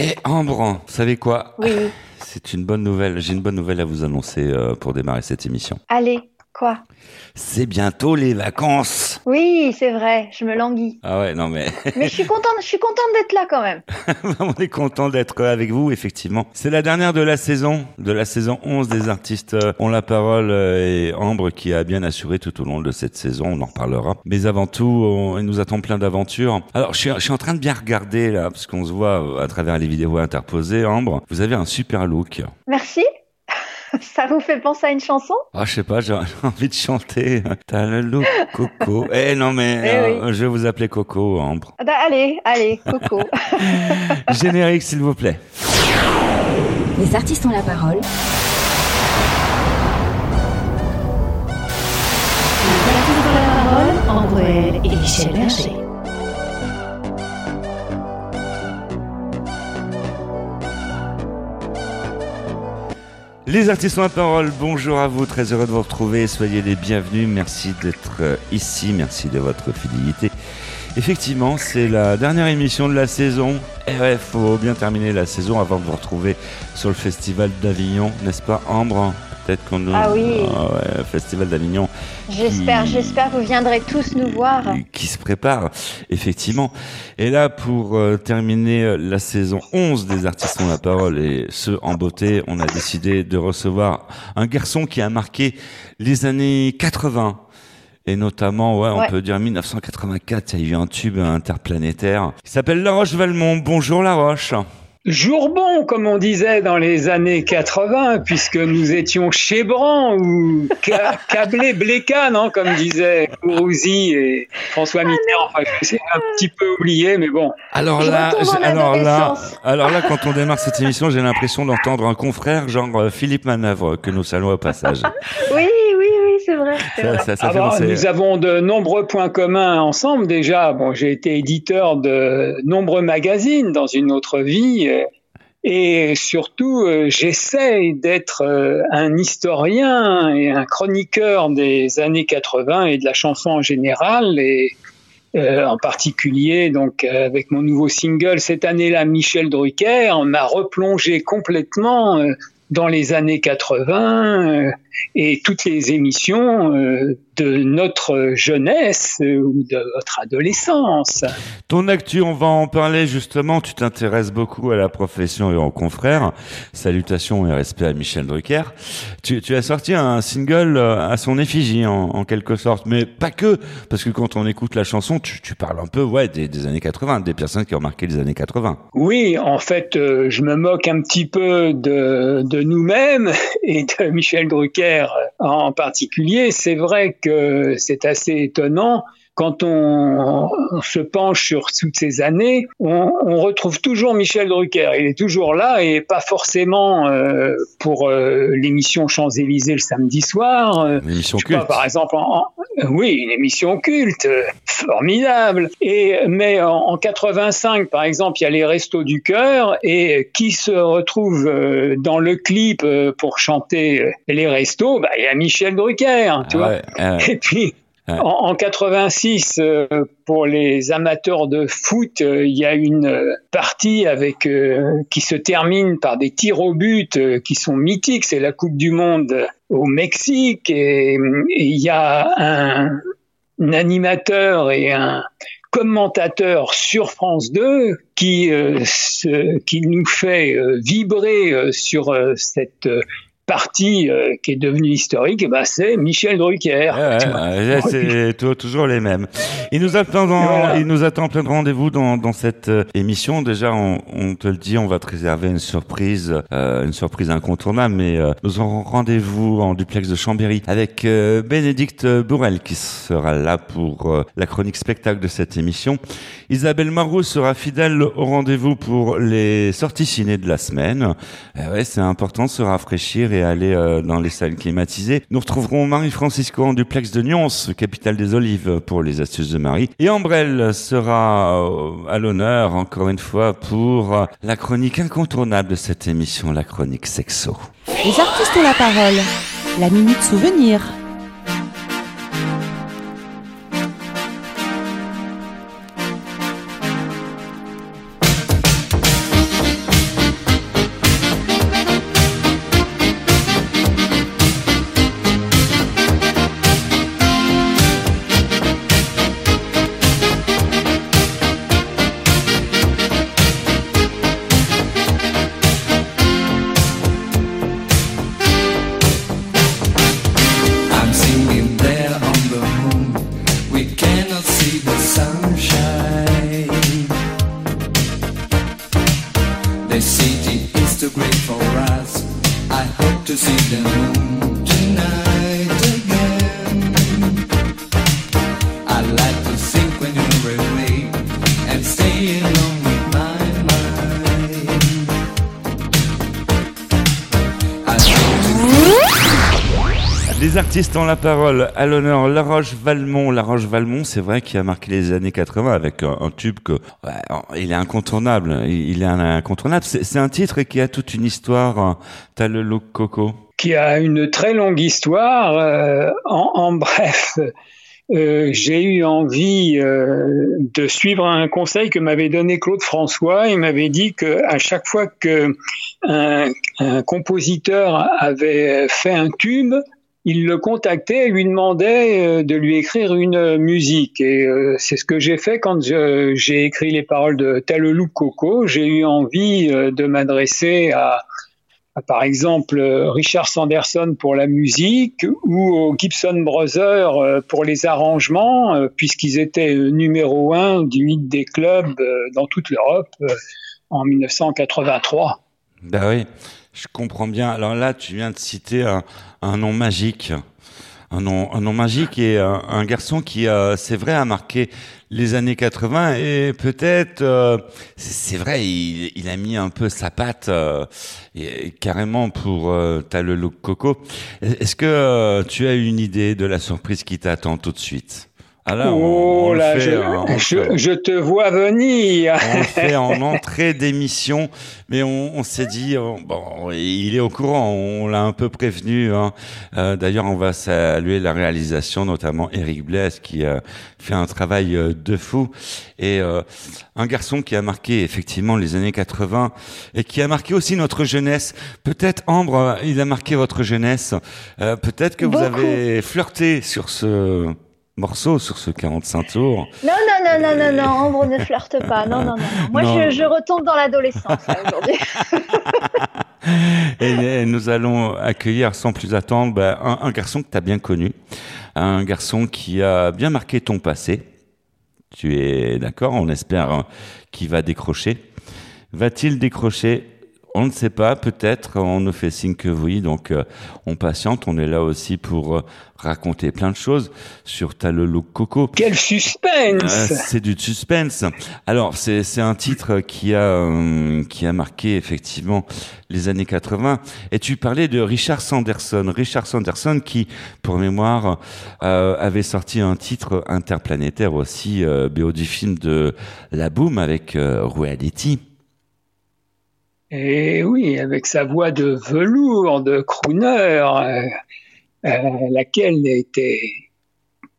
Et Ambre, vous savez quoi? Oui. C'est une bonne nouvelle. J'ai une bonne nouvelle à vous annoncer euh, pour démarrer cette émission. Allez, quoi? C'est bientôt les vacances. Oui, c'est vrai, je me languis. Ah ouais, non mais Mais je suis contente, je suis contente d'être là quand même. on est content d'être avec vous, effectivement. C'est la dernière de la saison, de la saison 11 des artistes euh, ont la parole euh, et Ambre qui a bien assuré tout au long de cette saison, on en reparlera. Mais avant tout, on, il nous attend plein d'aventures. Alors, je suis, je suis en train de bien regarder là, parce qu'on se voit euh, à travers les vidéos interposées. Ambre, vous avez un super look. Merci. Ça vous fait penser à une chanson? Ah, je sais pas, j'ai envie de chanter. T'as le look Coco. Eh non mais, Eh euh, oui. je vais vous appeler Coco, Ambre. Ah bah, Allez, allez, Coco. Générique, s'il vous plaît. Les artistes ont la parole. Les artistes ont la parole, Ambre et Michel Berger. Les artistes ont la parole, bonjour à vous, très heureux de vous retrouver, soyez les bienvenus, merci d'être euh, ici, merci de votre fidélité. Effectivement, c'est la dernière émission de la saison. Et ouais, faut bien terminer la saison avant de vous retrouver sur le Festival d'Avignon, n'est-ce pas Ambre? Peut-être qu'on. Ah oui. Ah ouais, Festival d'Avignon J'espère, Qui- j'espère que vous viendrez tous nous voir. qui se prépare, effectivement. Et là, pour euh, terminer euh, la saison 11 des artistes ont la parole et ceux en beauté, on a décidé de recevoir un garçon qui a marqué les années 80. Et notamment, ouais, on Ouais. peut dire 1984, il y a eu un tube interplanétaire. Il s'appelle La Roche Valmont. Bonjour La Roche. Jour bon, comme on disait dans les années 80, puisque nous étions chez Bran ou ca- câblé Bléca, non, comme disaient Gourouzi et François Mitterrand. Enfin, c'est un petit peu oublié, mais bon. Alors là, alors là, alors là, quand on démarre cette émission, j'ai l'impression d'entendre un confrère, genre euh, Philippe Manœuvre, que nous saluons au passage. Oui, vrai. c'est Ça, vrai. ça, ça fait penser- nous avons de nombreux points communs ensemble déjà. Bon, j'ai été éditeur de nombreux magazines dans une autre vie. euh, Et surtout, euh, j'essaie d'être euh, un historien et un chroniqueur des années 80 et de la chanson en général. Et euh, en particulier, donc euh, avec mon nouveau single cette année-là, Michel Drucker, on m'a replongé complètement euh, dans les années 80 euh, et toutes les émissions euh, de notre jeunesse euh, ou de votre adolescence. Ton actu, on va en parler justement. Tu t'intéresses beaucoup à la profession et aux confrères. Salutations et respect à Michel Drucker. Tu, tu as sorti un single euh, à son effigie en, en quelque sorte, mais pas que, parce que quand on écoute la chanson, tu, tu parles un peu, ouais, des, des années 80, des personnes qui ont marqué les années 80. Oui, en fait, euh, je me moque un petit peu de, de nous-mêmes et de Michel Drucker en particulier. C'est vrai que c'est assez étonnant. Quand on, on se penche sur toutes ces années, on, on retrouve toujours Michel Drucker. Il est toujours là et pas forcément euh, pour euh, l'émission Champs-Élysées le samedi soir. euh, Une émission pas, culte. par exemple, en- en- oui, une émission culte, euh, formidable. Et mais en, en 85, par exemple, il y a les Restos du cœur et qui se retrouve dans le clip pour chanter les restos bah, Il y a Michel Drucker, tu Ah vois. ouais, euh, Et puis. En, en 86, euh, pour les amateurs de foot, euh, il y a une euh, partie avec qui se termine par des tirs au but qui sont mythiques. C'est la Coupe du Monde au Mexique et il y a un, animateur et un commentateur sur France 2 qui qui nous fait vibrer sur cette partie euh, qui est devenue historique. Et ben c'est Michel Drucker. Ouais, c'est tou- toujours les mêmes. Il nous attend, dans, Voilà. il nous attend plein de rendez-vous dans, dans cette euh, émission. Déjà, on, on te le dit, on va te réserver une surprise, euh, une surprise incontournable. Mais euh, nous aurons rendez-vous en duplex de Chambéry avec euh, Bénédicte Bourrel qui sera là pour euh, la chronique spectacle de cette émission. Isabelle Marot sera fidèle au rendez-vous pour les sorties ciné de la semaine. Eh ouais, c'est important de se rafraîchir et aller euh, dans les salles climatisées. Nous retrouverons Marie-Francisco en duplex de Nyons, capitale des olives, pour les astuces de Marie. Et Ambrelle sera euh, à l'honneur, encore une fois, pour euh, la chronique incontournable de cette émission, la chronique sexo. Les artistes ont la parole. La minute souvenir. The city is too great for us. I hope to see the moon tonight artistes ont la parole. À l'honneur, La Roche Valmont. La Roche Valmont, c'est vrai qu'il a marqué les années 80 avec un, tube que il est incontournable. Il, est incontournable. C'est un titre qui a toute une histoire. hein. T'as le look coco. qui a une très longue histoire. euh, en, bref, euh, j'ai eu envie euh, de suivre un conseil que m'avait donné Claude François. Il m'avait dit que à chaque fois que un, un compositeur avait fait un tube, il le contactait et lui demandait euh, de lui écrire une musique. Et euh, c'est ce que j'ai fait quand j'ai écrit les paroles de Talelou Coco. J'ai eu envie euh, de m'adresser à par exemple euh, Richard Sanderson pour la musique ou aux Gibson Brothers euh, pour les arrangements, euh, puisqu'ils étaient euh, numéro un du hit des clubs euh, dans toute l'Europe euh, en 1983. Bah oui, je comprends bien. Alors là, tu viens de citer un, un nom magique. Un nom, un nom magique et un, un garçon qui, euh, c'est vrai, a marqué les années 80 et peut-être, euh, c'est vrai, il, il a mis un peu sa patte euh, carrément pour euh, t'as le look coco. Est-ce que euh, tu as une idée de la surprise qui t'attend tout de suite? Ah là, on- on oh le là, fait, je, hein, on je- fait. je te vois venir. On le fait en entrée d'émission, mais on, on s'est dit euh, bon, il est au courant, on l'a un peu prévenu. Hein. Euh, D'ailleurs, on va saluer la réalisation, notamment Eric Blaise, qui a fait un travail euh, de fou et euh, un garçon qui a marqué effectivement les années 80 et qui a marqué aussi notre jeunesse. Peut-être Ambre, il a marqué votre jeunesse. Euh, Peut-être que vous avez flirté sur ce morceau, sur ce 45 tours. Non, non, non, non, non, non, Ambre ne flirte pas. Non, non, non. Moi, Non. Je, je retombe dans l'adolescence aujourd'hui. Et, et nous allons accueillir sans plus attendre bah, un, un garçon que tu as bien connu, un garçon qui a bien marqué ton passé. Tu es d'accord On espère hein, qu'il va décrocher. Va-t-il décrocher? On ne sait pas, peut-être, on nous fait signe que oui, donc euh, on patiente, on est là aussi pour euh, raconter plein de choses sur ta le look coco. Quel Euh, suspense c'est du suspense. Alors, c'est c'est un titre qui a euh, qui a marqué effectivement les années 80. Et tu parlais de Richard Sanderson. Richard Sanderson qui, pour mémoire, euh, avait sorti un titre interplanétaire aussi, euh, BO du film de La Boom avec euh, Reality. Et oui, avec sa voix de velours, de crooner, euh, euh, laquelle était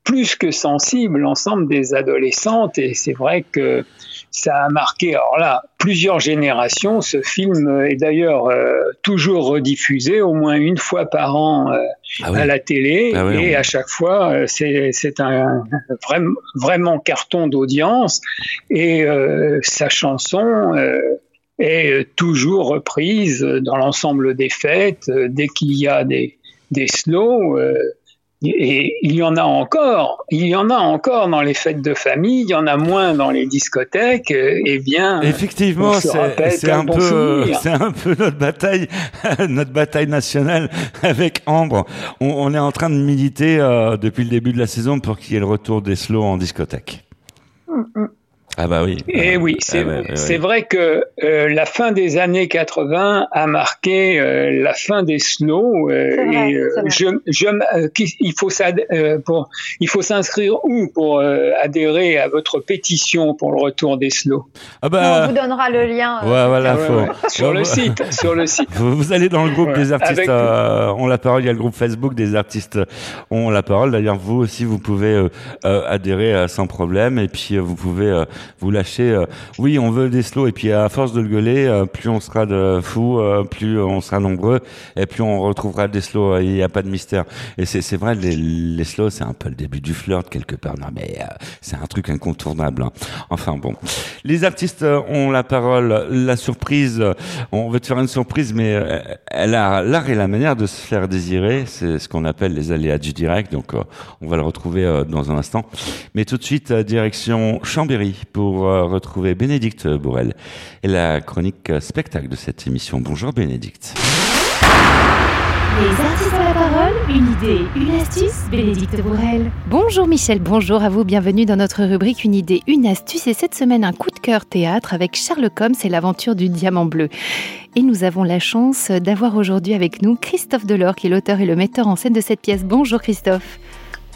plus que sensible l'ensemble des adolescentes. Et c'est vrai que ça a marqué, alors là, plusieurs générations. Ce film est d'ailleurs euh, toujours rediffusé au moins une fois par an euh, Ah oui. à la télé. Ah oui, et on- à chaque fois, euh, c'est un vrai, vraiment carton d'audience. Et sa chanson est euh, toujours reprise dans l'ensemble des fêtes, euh, dès qu'il y a des, des slows. euh, et il y en a encore, il y en a encore dans les fêtes de famille, il y en a moins dans les discothèques. Eh bien, Effectivement, c'est un peu, c'est un peu notre bataille, notre bataille nationale avec Ambre. On, on est en train de militer euh, depuis le début de la saison pour qu'il y ait le retour des slows en discothèque. Ah bah oui. Et Ah, oui, c'est ah c'est vrai que euh, la fin des années 80 a marqué euh, la fin des slows. euh, vrai, et je, je, il faut s'ad- pour, il faut s'inscrire où pour euh, adhérer à votre pétition pour le retour des slows Ah on bah. vous donnera le lien. Ouais, voilà, ouais, faut. ouais. Sur le site, sur le site. Vous, vous allez dans le groupe Ouais. des artistes, Avec- euh, ont la parole. Il y a le groupe Facebook des artistes ont la parole. D'ailleurs, vous aussi, vous pouvez euh, euh, adhérer euh, sans problème. Et puis, euh, vous pouvez euh, vous lâcher. euh, oui, on veut des slows. Et puis, à force de le gueuler, euh, plus on sera de fous, euh, plus on sera nombreux, et plus on retrouvera des slows. Il n'y a pas de mystère. Et c'est vrai, les, les c'est un peu le début du flirt quelque part. Non, mais euh, c'est un truc incontournable. hein. Enfin bon, les artistes euh, ont la parole. La surprise, euh, on veut te faire une surprise, mais euh, l'art et la manière de se faire désirer. C'est ce qu'on appelle les aléas du direct. Donc, euh, on va le retrouver euh, dans un instant. Mais tout de suite, euh, direction Chambéry pour euh, retrouver Bénédicte Bourrel et la chronique spectacle de cette émission. Bonjour Bénédicte. Les artistes ont la parole, une idée, une astuce, Bénédicte Bourrel. Bonjour Michel, bonjour à vous, bienvenue dans notre rubrique Une idée, une astuce et cette semaine un coup de cœur théâtre avec Charles Combs et l'aventure du diamant bleu. Et nous avons la chance d'avoir aujourd'hui avec nous Christophe Delors qui est l'auteur et le metteur en scène de cette pièce. Bonjour Christophe.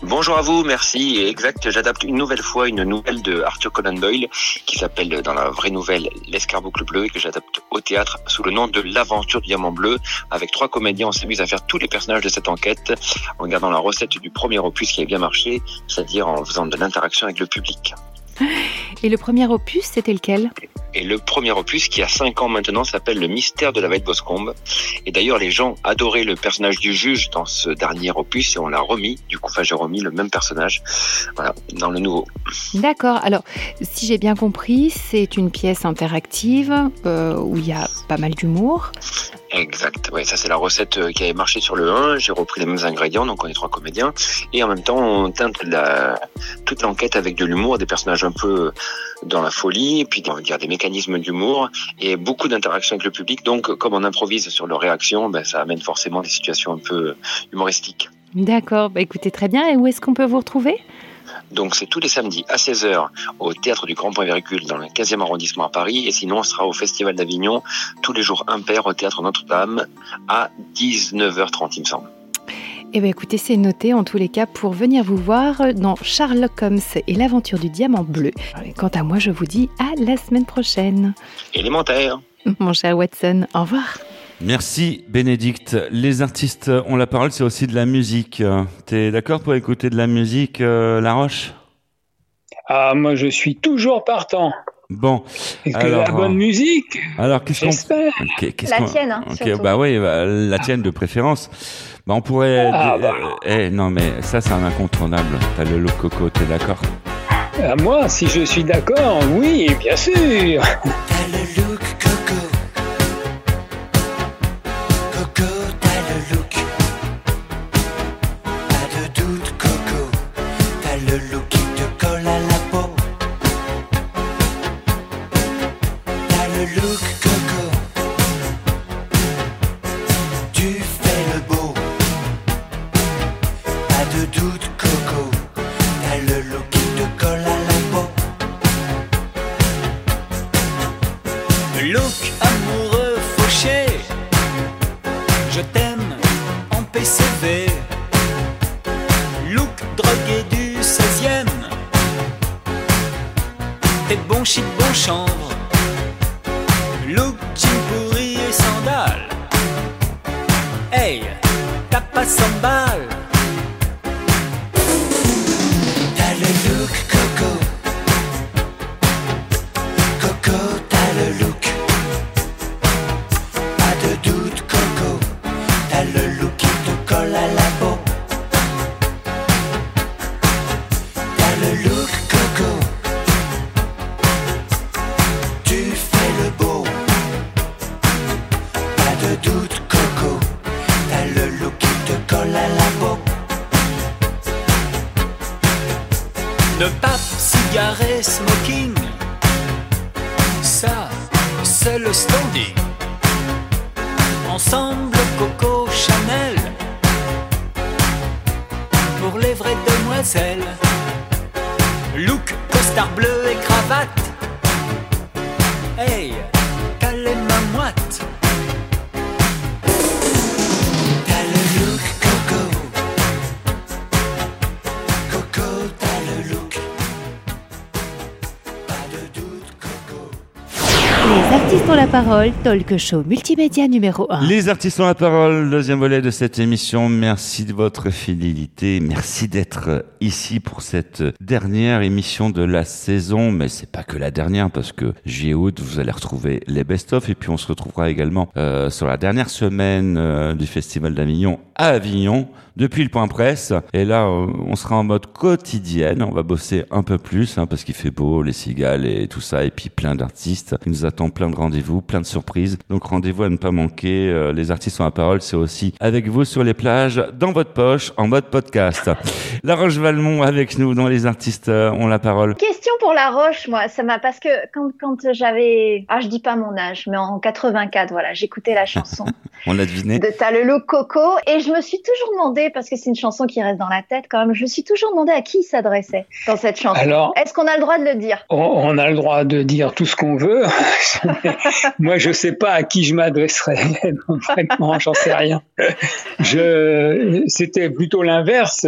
Bonjour à vous, merci. Exact, j'adapte une nouvelle fois une nouvelle de Arthur Conan Doyle qui s'appelle dans la vraie nouvelle L'escarboucle bleu et que j'adapte au théâtre sous le nom de L'aventure du diamant bleu. Avec trois comédiens, on s'amuse à faire tous les personnages de cette enquête en gardant la recette du premier opus qui a bien marché, c'est-à-dire en faisant de l'interaction avec le public. Et le premier opus, c'était lequel? Et le premier opus, qui a cinq ans maintenant, s'appelle Le mystère de la veille de Boscombe. Et d'ailleurs, les gens adoraient le personnage du juge dans ce dernier opus et on l'a remis. Du coup, enfin, j'ai remis le même personnage voilà, dans le nouveau. D'accord, alors si j'ai bien compris, c'est une pièce interactive euh, où il y a pas mal d'humour. Exact. Ouais, ça c'est la recette euh, qui avait marché sur le 1. J'ai repris les mêmes ingrédients, donc on est trois comédiens. Et en même temps, on teinte toute l'enquête avec de l'humour, des personnages un peu dans la folie, puis on va dire des mécanismes d'humour et beaucoup d'interactions avec le public. Donc, comme on improvise sur leurs réactions, ben, ça amène forcément des situations un peu humoristiques. D'accord, bah écoutez très bien. Et où est-ce qu'on peut vous retrouver? Donc c'est tous les samedis à 16h au Théâtre du Grand Point Virgule dans le 15e arrondissement à Paris. Et sinon, on sera au Festival d'Avignon tous les jours impair au Théâtre Notre-Dame à 19h30, il me semble. Eh bien écoutez, c'est noté en tous les cas pour venir vous voir dans Sherlock Holmes et l'aventure du diamant bleu. Quant à moi, je vous dis à la semaine prochaine. Élémentaire. Mon cher Watson, au revoir. Merci Bénédicte. Les artistes ont la parole, c'est aussi de la musique. T'es d'accord pour écouter de la musique, euh, La Roche? Ah, moi, je suis toujours partant. Bon. Que Alors, la bonne musique, Alors qu'est-ce qu'on j'espère. Ok, qu'est-ce La qu'on- tienne, hein, Ok, surtout. bah oui, bah, la tienne de préférence. Bah on pourrait. Ah, bah. Eh non mais ça c'est un incontournable. T'as le look coco, t'es d'accord? Ah, moi, si je suis d'accord, oui, bien sûr. T'as le look. Coco, artistes ont la parole, talk show multimédia numéro 1. Les artistes ont la parole, deuxième volet de cette émission. Merci de votre fidélité. Merci d'être ici pour cette dernière émission de la saison. Mais c'est pas que la dernière parce que juillet-août, vous allez retrouver les best-of et puis on se retrouvera également euh, sur la dernière semaine euh, du Festival d'Avignon à Avignon depuis le point presse. Et là, euh, on sera en mode quotidienne. On va bosser un peu plus hein, parce qu'il fait beau, les cigales et tout ça. Et puis plein d'artistes. Il nous attend plein de rendez-vous plein de surprises. Donc rendez-vous à ne pas manquer. Euh, les artistes ont la parole, c'est aussi avec vous sur les plages, dans votre poche, en mode podcast. La Roche Valmont avec nous dans les artistes euh, ont la parole. Question pour La Roche, moi, ça m'a parce que quand quand j'avais, ah je dis pas mon âge, mais en 84, voilà, j'écoutais la chanson. On l'a deviné. De T'as le look Coco et je me suis toujours demandé parce que c'est une chanson qui reste dans la tête quand même. Je me suis toujours demandé à qui il s'adressait dans cette chanson. Alors, est-ce qu'on a le droit de le dire? On, on, a le droit de dire tout ce qu'on veut. moi, je sais pas à qui je m'adresserais. J'en sais rien. C'était plutôt l'inverse.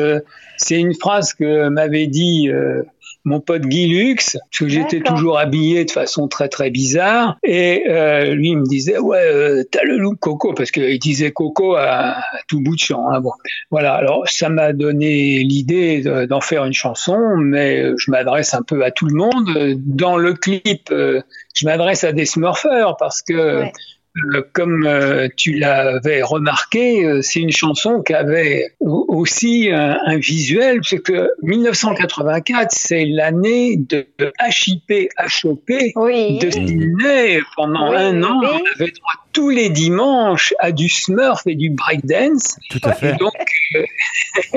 C'est une phrase que m'avait dit euh, mon pote Guy Lux, parce que j'étais toujours habillé de façon très très bizarre, et euh, lui il me disait ouais euh, t'as le look Coco, parce qu'il disait Coco à, tout bout de champ. Hein, bon. Voilà, alors ça m'a donné l'idée d'en faire une chanson, mais je m'adresse un peu à tout le monde. Dans le clip, je m'adresse à des smurfers parce que ouais. Euh, comme euh, tu l'avais remarqué, euh, c'est une chanson qui avait aussi un, un visuel, c'est que 1984, c'est l'année de HIP HOP oui. de Sydney. Pendant Oui, un an, oui. on avait droit tous les dimanches à du Smurf et du breakdance. Tout à fait. Et donc, euh,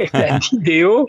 la vidéo,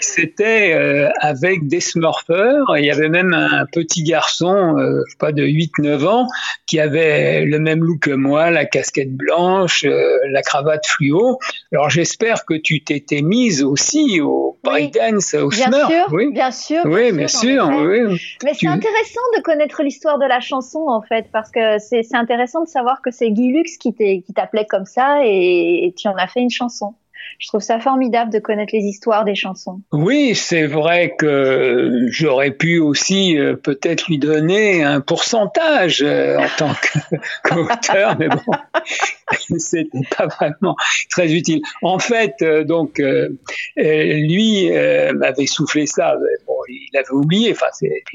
c'était euh, avec des smurfers. Il y avait même un petit garçon, euh, je sais pas de 8-9 ans, qui avait le même look que moi, la casquette blanche, euh, la cravate fluo. Alors j'espère que tu t'étais mise aussi au breakdance, au Bien smurf. sûr, oui. bien sûr. Oui, bien en sûr. Oui. Mais Tu- c'est intéressant de connaître l'histoire de la chanson en fait, parce que c'est c'est intéressant de savoir que c'est Guy Lux qui t'appelait comme ça et, tu en as fait une chanson. Je trouve ça formidable de connaître les histoires des chansons. Oui, c'est vrai que j'aurais pu aussi euh, peut-être lui donner un pourcentage euh, en tant qu'auteur, mais bon, c'était pas vraiment très utile. En fait, euh, donc, lui m'avait soufflé ça. Bon, il avait oublié.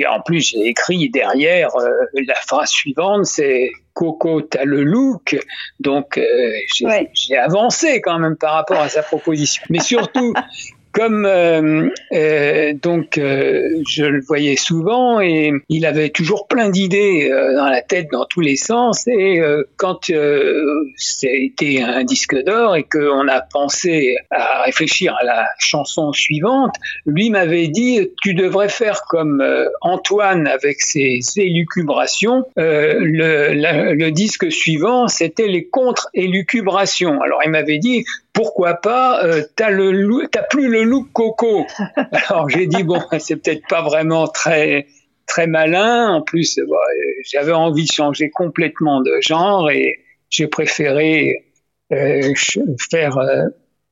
En plus, j'ai écrit derrière la phrase suivante, c'est Coco, t'as le look. Donc, euh, j'ai Ouais. avancé quand même par rapport à sa proposition. Mais surtout, comme euh, euh, donc euh, je le voyais souvent et il avait toujours plein d'idées euh, dans la tête dans tous les sens et euh, quand euh, c'était un disque d'or et qu'on a pensé à réfléchir à la chanson suivante, lui m'avait dit tu devrais faire comme euh, Antoine avec ses élucubrations. Euh, le, le disque suivant c'était les contre-élucubrations. Alors il m'avait dit pourquoi pas euh, t'as le loo- t'as plus le look coco. Alors j'ai dit bon c'est peut-être pas vraiment très très malin. En plus euh, j'avais envie de changer complètement de genre et j'ai préféré euh, faire euh,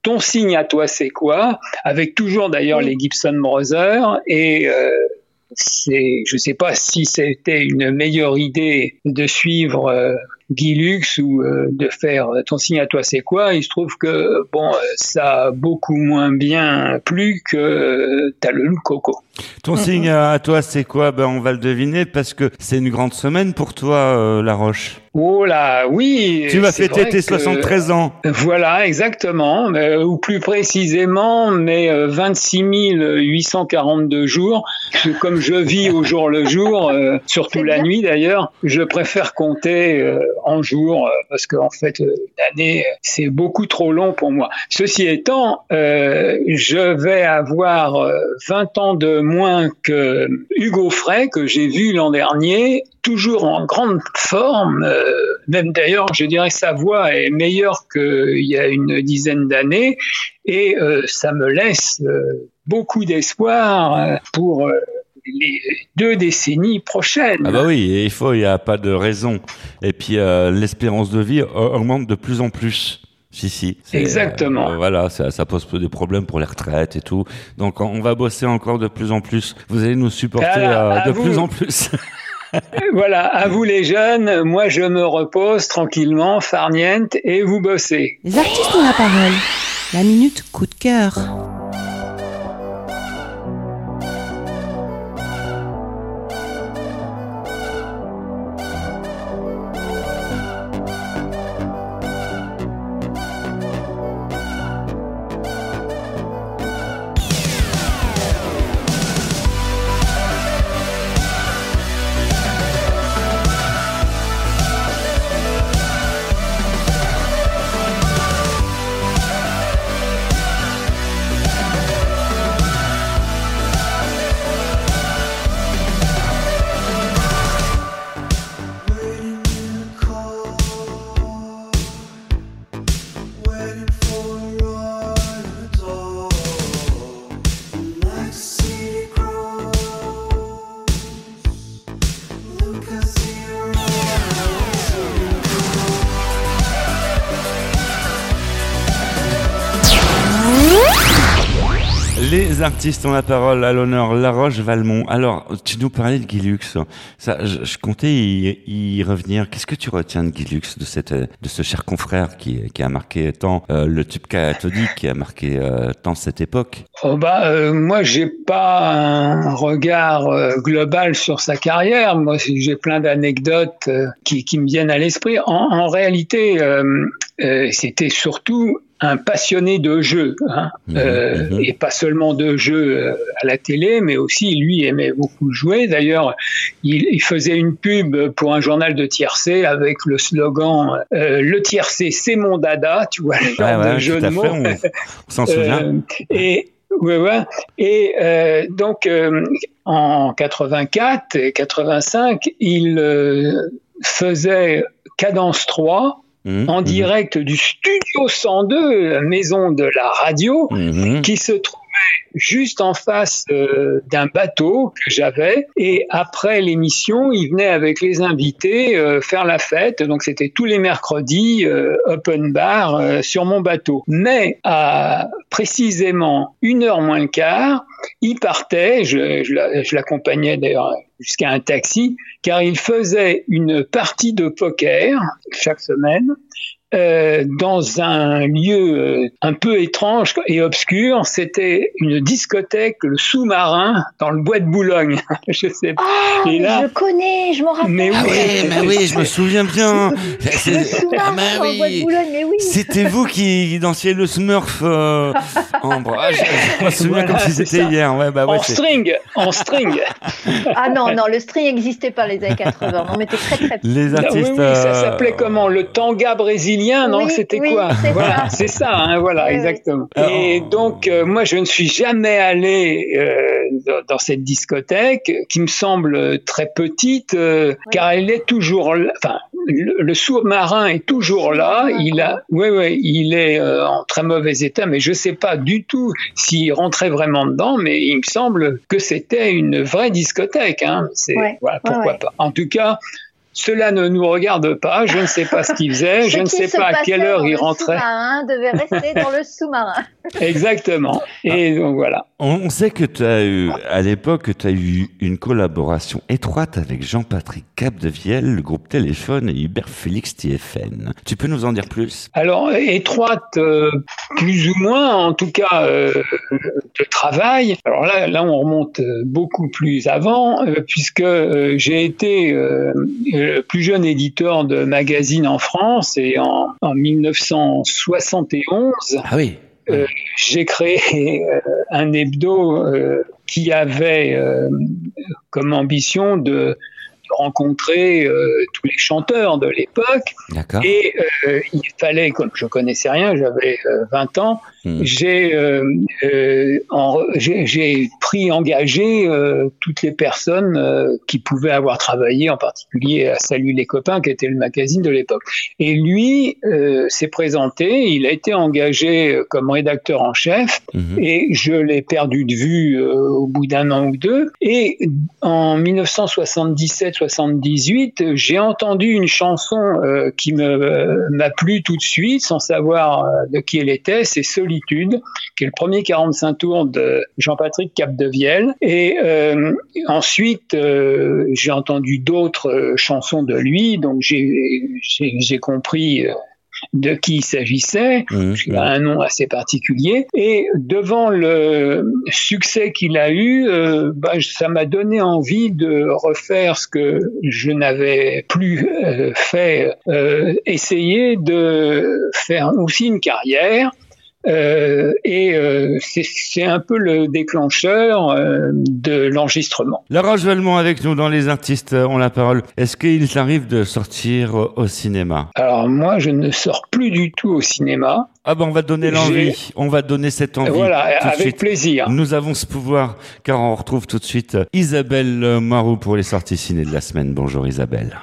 ton signe à toi c'est quoi? Avec toujours d'ailleurs les Gibson Brothers et c'est, je sais pas si c'était une meilleure idée de suivre Guy Lux ou euh, de faire euh, ton signe à toi c'est quoi? Il se trouve que bon, euh, ça a beaucoup moins bien plu que euh, t'as le loup coco. Ton signe à toi, c'est quoi? Ben, on va le deviner parce que c'est une grande semaine pour toi, euh, La Roche. Oh là, oui. Tu vas fêter tes que- 73 ans. Voilà, exactement, euh, ou plus précisément, mais euh, 26 842 jours. Comme je vis au jour le jour, euh, surtout la nuit d'ailleurs, je préfère compter euh, en jours parce qu'en fait, l'année, c'est beaucoup trop long pour moi. Ceci étant, euh, je vais avoir euh, 20 ans de moins que Hugo Frey, que j'ai vu l'an dernier, toujours en grande forme. euh, même d'ailleurs, je dirais sa voix est meilleure qu'il y a une dizaine d'années, et euh, ça me laisse euh, beaucoup d'espoir pour les deux décennies prochaines. Ah bah oui, il faut, il n'y a pas de raison. Et puis l'espérance de vie augmente de plus en plus. Si, si. Exactement. euh, voilà, ça, ça pose des problèmes pour les retraites et tout. Donc on va bosser encore de plus en plus. Vous allez nous supporter Voilà, euh, de vous. plus en plus. Voilà, à vous les jeunes, moi je me repose tranquillement, farniente, et vous bossez. Les artistes ont la parole. La minute coup de cœur. Artistes ont la parole à l'honneur La Roche Valmont. Alors, tu nous parlais de Guilux. Ça, je, comptais y, revenir. Qu'est-ce que tu retiens de Guilux, de cette, de ce cher confrère qui, qui a marqué tant euh, le tube catholique, qui a marqué euh, tant cette époque? Oh bah, euh, moi, j'ai pas un regard euh, global sur sa carrière. Moi, j'ai plein d'anecdotes qui, qui me viennent à l'esprit. En, réalité, c'était surtout un passionné de jeux, hein. Mhm, Euh, mhm. et pas seulement de jeux euh, à la télé, mais aussi lui aimait beaucoup jouer. D'ailleurs, il, il faisait une pub pour un journal de tiercé avec le slogan euh, "Le tiercé, c'est mon dada", tu vois, le genre ouais, de jeu de mots. on, on s'en souvient. Euh, et ouais, ouais. Et euh, donc euh, en 84 et 85, il euh, faisait Cadence 3 Mhm, en mhm, direct du studio 102, la maison de la radio, mhm. qui se trouvait juste en face euh, d'un bateau que j'avais. Et après l'émission, il venait avec les invités euh, faire la fête. Donc c'était tous les mercredis, euh, open bar sur mon bateau. Mais à précisément une heure moins le quart, il partait. Je, je l'accompagnais d'ailleurs jusqu'à un taxi, car il faisait une partie de poker chaque semaine euh, dans un lieu euh, un peu étrange et obscur. C'était une discothèque, le sous-marin, dans le bois de Boulogne. je sais pas. Oh, Et là- je connais, je m'en rappelle. Mais Ah oui, mais oui, je me souviens bien. Le sous-marin Ah, bois de oui. Boulogne, mais oui. C'était vous qui dansiez le Smurf euh, en bras. Je, je me souviens Voilà, comme si c'était hier. Ouais, bah ouais, en string, en string. Ah non, non, le string n'existait pas les années 80. On était très très les Ah oui, artistes. oui, ça euh, s'appelait comment? Le tanga brésilien, non Oui, C'était oui, quoi c'est Voilà, ça. c'est ça, hein, voilà, Oui, exactement. Alors- Et donc, euh, moi, je ne suis jamais allé euh, dans, cette discothèque, qui me semble très petite, euh, car elle est toujours là. Enfin, le, le sous-marin est toujours là. Il a, oui, oui, il est euh, en très mauvais état, mais je sais pas du tout s'il rentrait vraiment dedans. Mais il me semble que c'était une vraie discothèque. Hein. C'est voilà, pourquoi pas. En tout cas. Cela ne nous regarde pas. Je ne sais pas ce qu'il faisait. Je ne sais pas à quelle heure il rentrait. sous-marin devait rester dans le sous-marin. Exactement. Et donc voilà. On sait que tu as eu, à l'époque, tu as eu une collaboration étroite avec Jean-Patrick Capdevielle, le groupe Téléphone et Hubert Félix TFN. Tu peux nous en dire plus? Alors étroite, euh, plus ou moins, en tout cas euh, de travail. Alors là, là, on remonte euh, beaucoup plus avant, euh, puisque j'ai été le plus jeune éditeur de magazines en France et en, en 1971. Ah oui. Euh, j'ai créé euh, un hebdo euh, qui avait euh, comme ambition de rencontrer euh, tous les chanteurs de l'époque et euh, il fallait, comme je connaissais rien, j'avais euh, 20 ans, Hmm. j'ai en- pris engagé toutes les personnes qui pouvaient avoir travaillé, en particulier à Salut les copains, qui était le magazine de l'époque. Et lui s'est présenté, il a été engagé comme rédacteur en chef, Mhm. et je l'ai perdu de vue au bout d'un an ou deux. Et en 1977-78, j'ai entendu une chanson euh, qui euh, m'a plu tout de suite, sans savoir euh, de qui elle était. C'est Solitude, qui est le premier 45 tours de Jean-Patrick Capdevielle. Et ensuite, j'ai entendu d'autres chansons de lui, donc j'ai compris. De qui il s'agissait, il a un nom assez particulier. Et devant le succès qu'il a eu, euh, bah, ça m'a donné envie de refaire ce que je n'avais plus euh, fait, euh, essayer de faire aussi une carrière. Euh, et euh, c'est- un peu le déclencheur euh, de l'enregistrement. La Roche Valmont avec nous dans Les Artistes ont la parole. Est-ce qu'il t'arrive de sortir au cinéma? Alors moi, je ne sors plus du tout au cinéma. Ah ben on va donner l'envie. On va donner cette envie. voilà, tout de avec suite. plaisir. Nous avons ce pouvoir car on retrouve tout de suite Isabelle Marou pour les sorties ciné de la semaine. Bonjour Isabelle.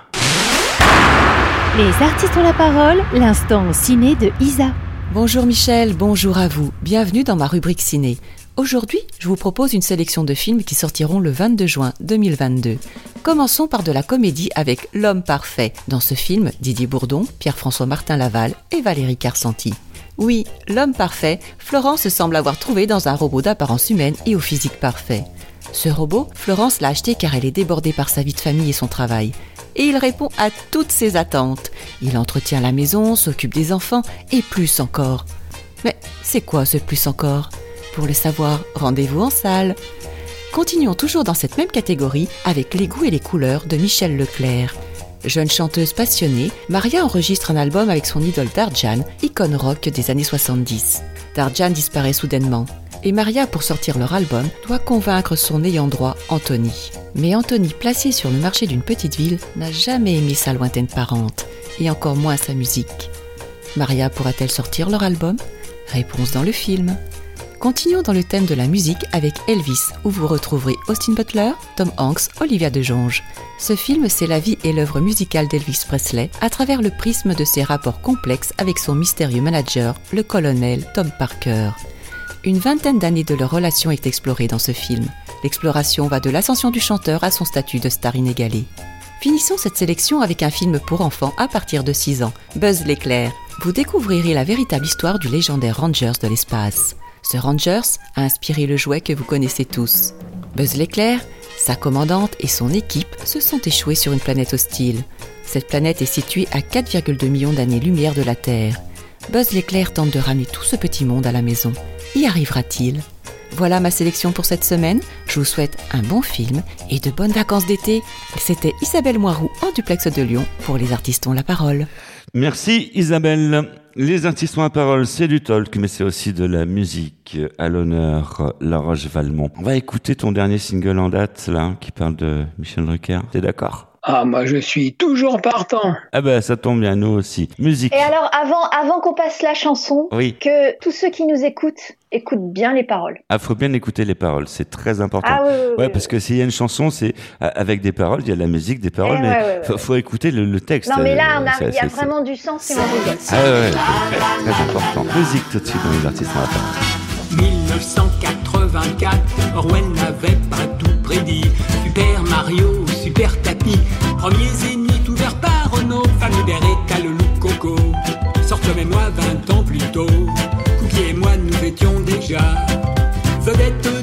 Les artistes ont la parole, l'instant ciné de Isa. Bonjour Michel, bonjour à vous. Bienvenue dans ma rubrique ciné. Aujourd'hui, je vous propose une sélection de films qui sortiront le 22 juin 2022. Commençons par de la comédie avec L'homme parfait. Dans ce film, Didier Bourdon, Pierre-François Martin Laval et Valérie Carcenti. Oui, l'homme parfait, Florence semble avoir trouvé dans un robot d'apparence humaine et au physique parfait. Ce robot, Florence l'a acheté car elle est débordée par sa vie de famille et son travail. Et il répond à toutes ses attentes. Il entretient la maison, s'occupe des enfants et plus encore. Mais c'est quoi ce plus encore? Pour le savoir, rendez-vous en salle. Continuons toujours dans cette même catégorie avec les goûts et les couleurs de Michel Leclerc. Jeune chanteuse passionnée, Maria enregistre un album avec son idole Darjan, icône rock des années 70. Darjan disparaît soudainement. Et Maria, pour sortir leur album, doit convaincre son ayant droit, Anthony. Mais Anthony, placé sur le marché d'une petite ville, n'a jamais aimé sa lointaine parente, et encore moins sa musique. Maria pourra-t-elle sortir leur album? Réponse dans le film. Continuons dans le thème de la musique avec Elvis, où vous retrouverez Austin Butler, Tom Hanks, Olivia de Jonge. Ce film, c'est la vie et l'œuvre musicale d'Elvis Presley à travers le prisme de ses rapports complexes avec son mystérieux manager, le colonel Tom Parker. Une vingtaine d'années de leur relation est explorée dans ce film. L'exploration va de l'ascension du chanteur à son statut de star inégalé. Finissons cette sélection avec un film pour enfants à partir de 6 ans, Buzz l'éclair. Vous découvrirez la véritable histoire du légendaire Rangers de l'espace. Ce Rangers a inspiré le jouet que vous connaissez tous. Buzz l'éclair, sa commandante et son équipe se sont échoués sur une planète hostile. Cette planète est située à 4,2 millions d'années-lumière de la Terre. Buzz l'éclair tente de ramener tout ce petit monde à la maison. Y arrivera-t-il? Voilà ma sélection pour cette semaine. Je vous souhaite un bon film et de bonnes vacances d'été. C'était Isabelle Moiroux en duplex de Lyon pour Les Artistes ont la parole. Merci Isabelle. Les artistes ont la parole, c'est du talk, mais c'est aussi de la musique. À l'honneur, La Roche Valmont. On va écouter ton dernier single en date, là, qui parle de Michel Drucker. T'es d'accord? Ah, moi, je suis toujours partant. Ah ben, ça tombe bien, nous aussi. Musique. Et alors, avant, avant qu'on passe la chanson, Oui. que tous ceux qui nous écoutent écoutent bien les paroles. Ah, faut bien écouter les paroles, c'est très important. Ah oui, oui, ouais, oui. parce que s'il y a une chanson, c'est euh, avec des paroles, il y a de la musique, des paroles, Eh mais ouais, ouais, ouais, faut, faut écouter le, le texte. Non, mais là, euh, il y a vraiment du sens et on rigole. Ah ouais, ouais, c'est très, très important. Musique tout de suite dans les artistes ont la parole. 1984, Orwell n'avait pas tout prédit. Super Mario, super tapis, premier zénith ouvert par Renault, famille Beretta, le loup coco. Sortent moi 20 ans plus tôt, Cookie et moi nous étions déjà vedettes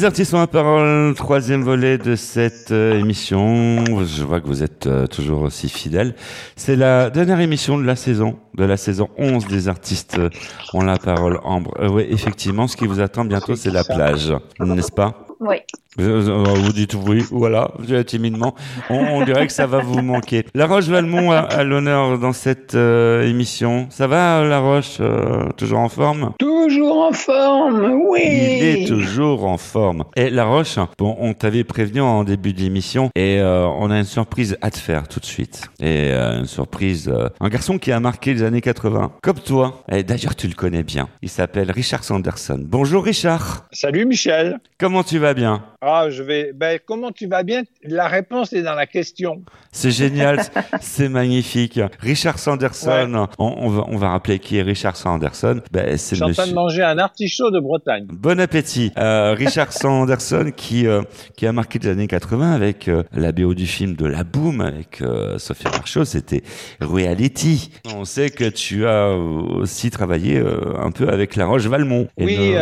Les artistes ont la parole, troisième volet de cette euh, émission. Je vois que vous êtes euh, toujours aussi fidèles. C'est la dernière émission de la saison, de la saison 11 des artistes euh, ont la parole. Ambre, oui, effectivement, ce qui vous attend bientôt, c'est la plage, n'est-ce pas? Oui. Vous, vous dites oui, voilà, timidement. On, on, dirait que ça va vous manquer. La Roche Valmont a, a l'honneur dans cette euh, émission. Ça va, La Roche euh, Toujours en forme? Toujours en forme, oui. Il est toujours en forme. Et La Roche, bon, on t'avait prévenu en début d'émission et euh, on a une surprise à te faire tout de suite. Et une surprise, un garçon qui a marqué les années 80, comme toi. Et d'ailleurs, tu le connais bien. Il s'appelle Richard Sanderson. Bonjour Richard. Salut Michel. Comment tu vas? Bien ah, je vais. Ben, comment tu vas bien? La réponse est dans la question. C'est génial, c'est magnifique. Richard Sanderson, Ouais. on, on va, on va rappeler qui est Richard Sanderson. Ben, Je suis en train de manger un artichaut de Bretagne. Bon appétit. Euh, Richard Sanderson qui euh, qui a marqué les années 80 avec euh, la BO du film de La Boom avec Sophie Marceau, c'était Reality. On sait que tu as aussi travaillé un peu avec La Roche Valmont. Oui,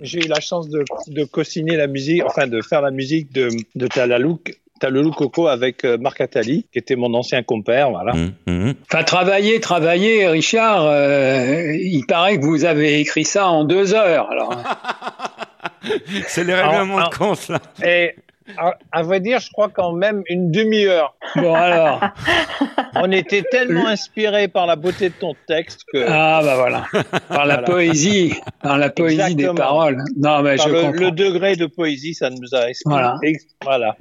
j'ai eu la chance de, de co-signer la musique, enfin de faire la musique de, de Talalou, Talalou Coco avec euh, Marc Attali, qui était mon ancien compère. Voilà. Hum, hum. Enfin, travailler, travailler, Richard, euh, il paraît que vous avez écrit ça en deux heures. Alors, C'est les règlements de compte là. Et à, à vrai dire, je crois qu'en même une demi-heure, bon, alors. on était tellement inspiré par la beauté de ton texte que Ah, bah voilà. Par la Voilà. poésie, par la poésie des Exactement. paroles. Non, mais par je le, comprends. le degré de poésie, ça nous a inspiré. Voilà. Voilà.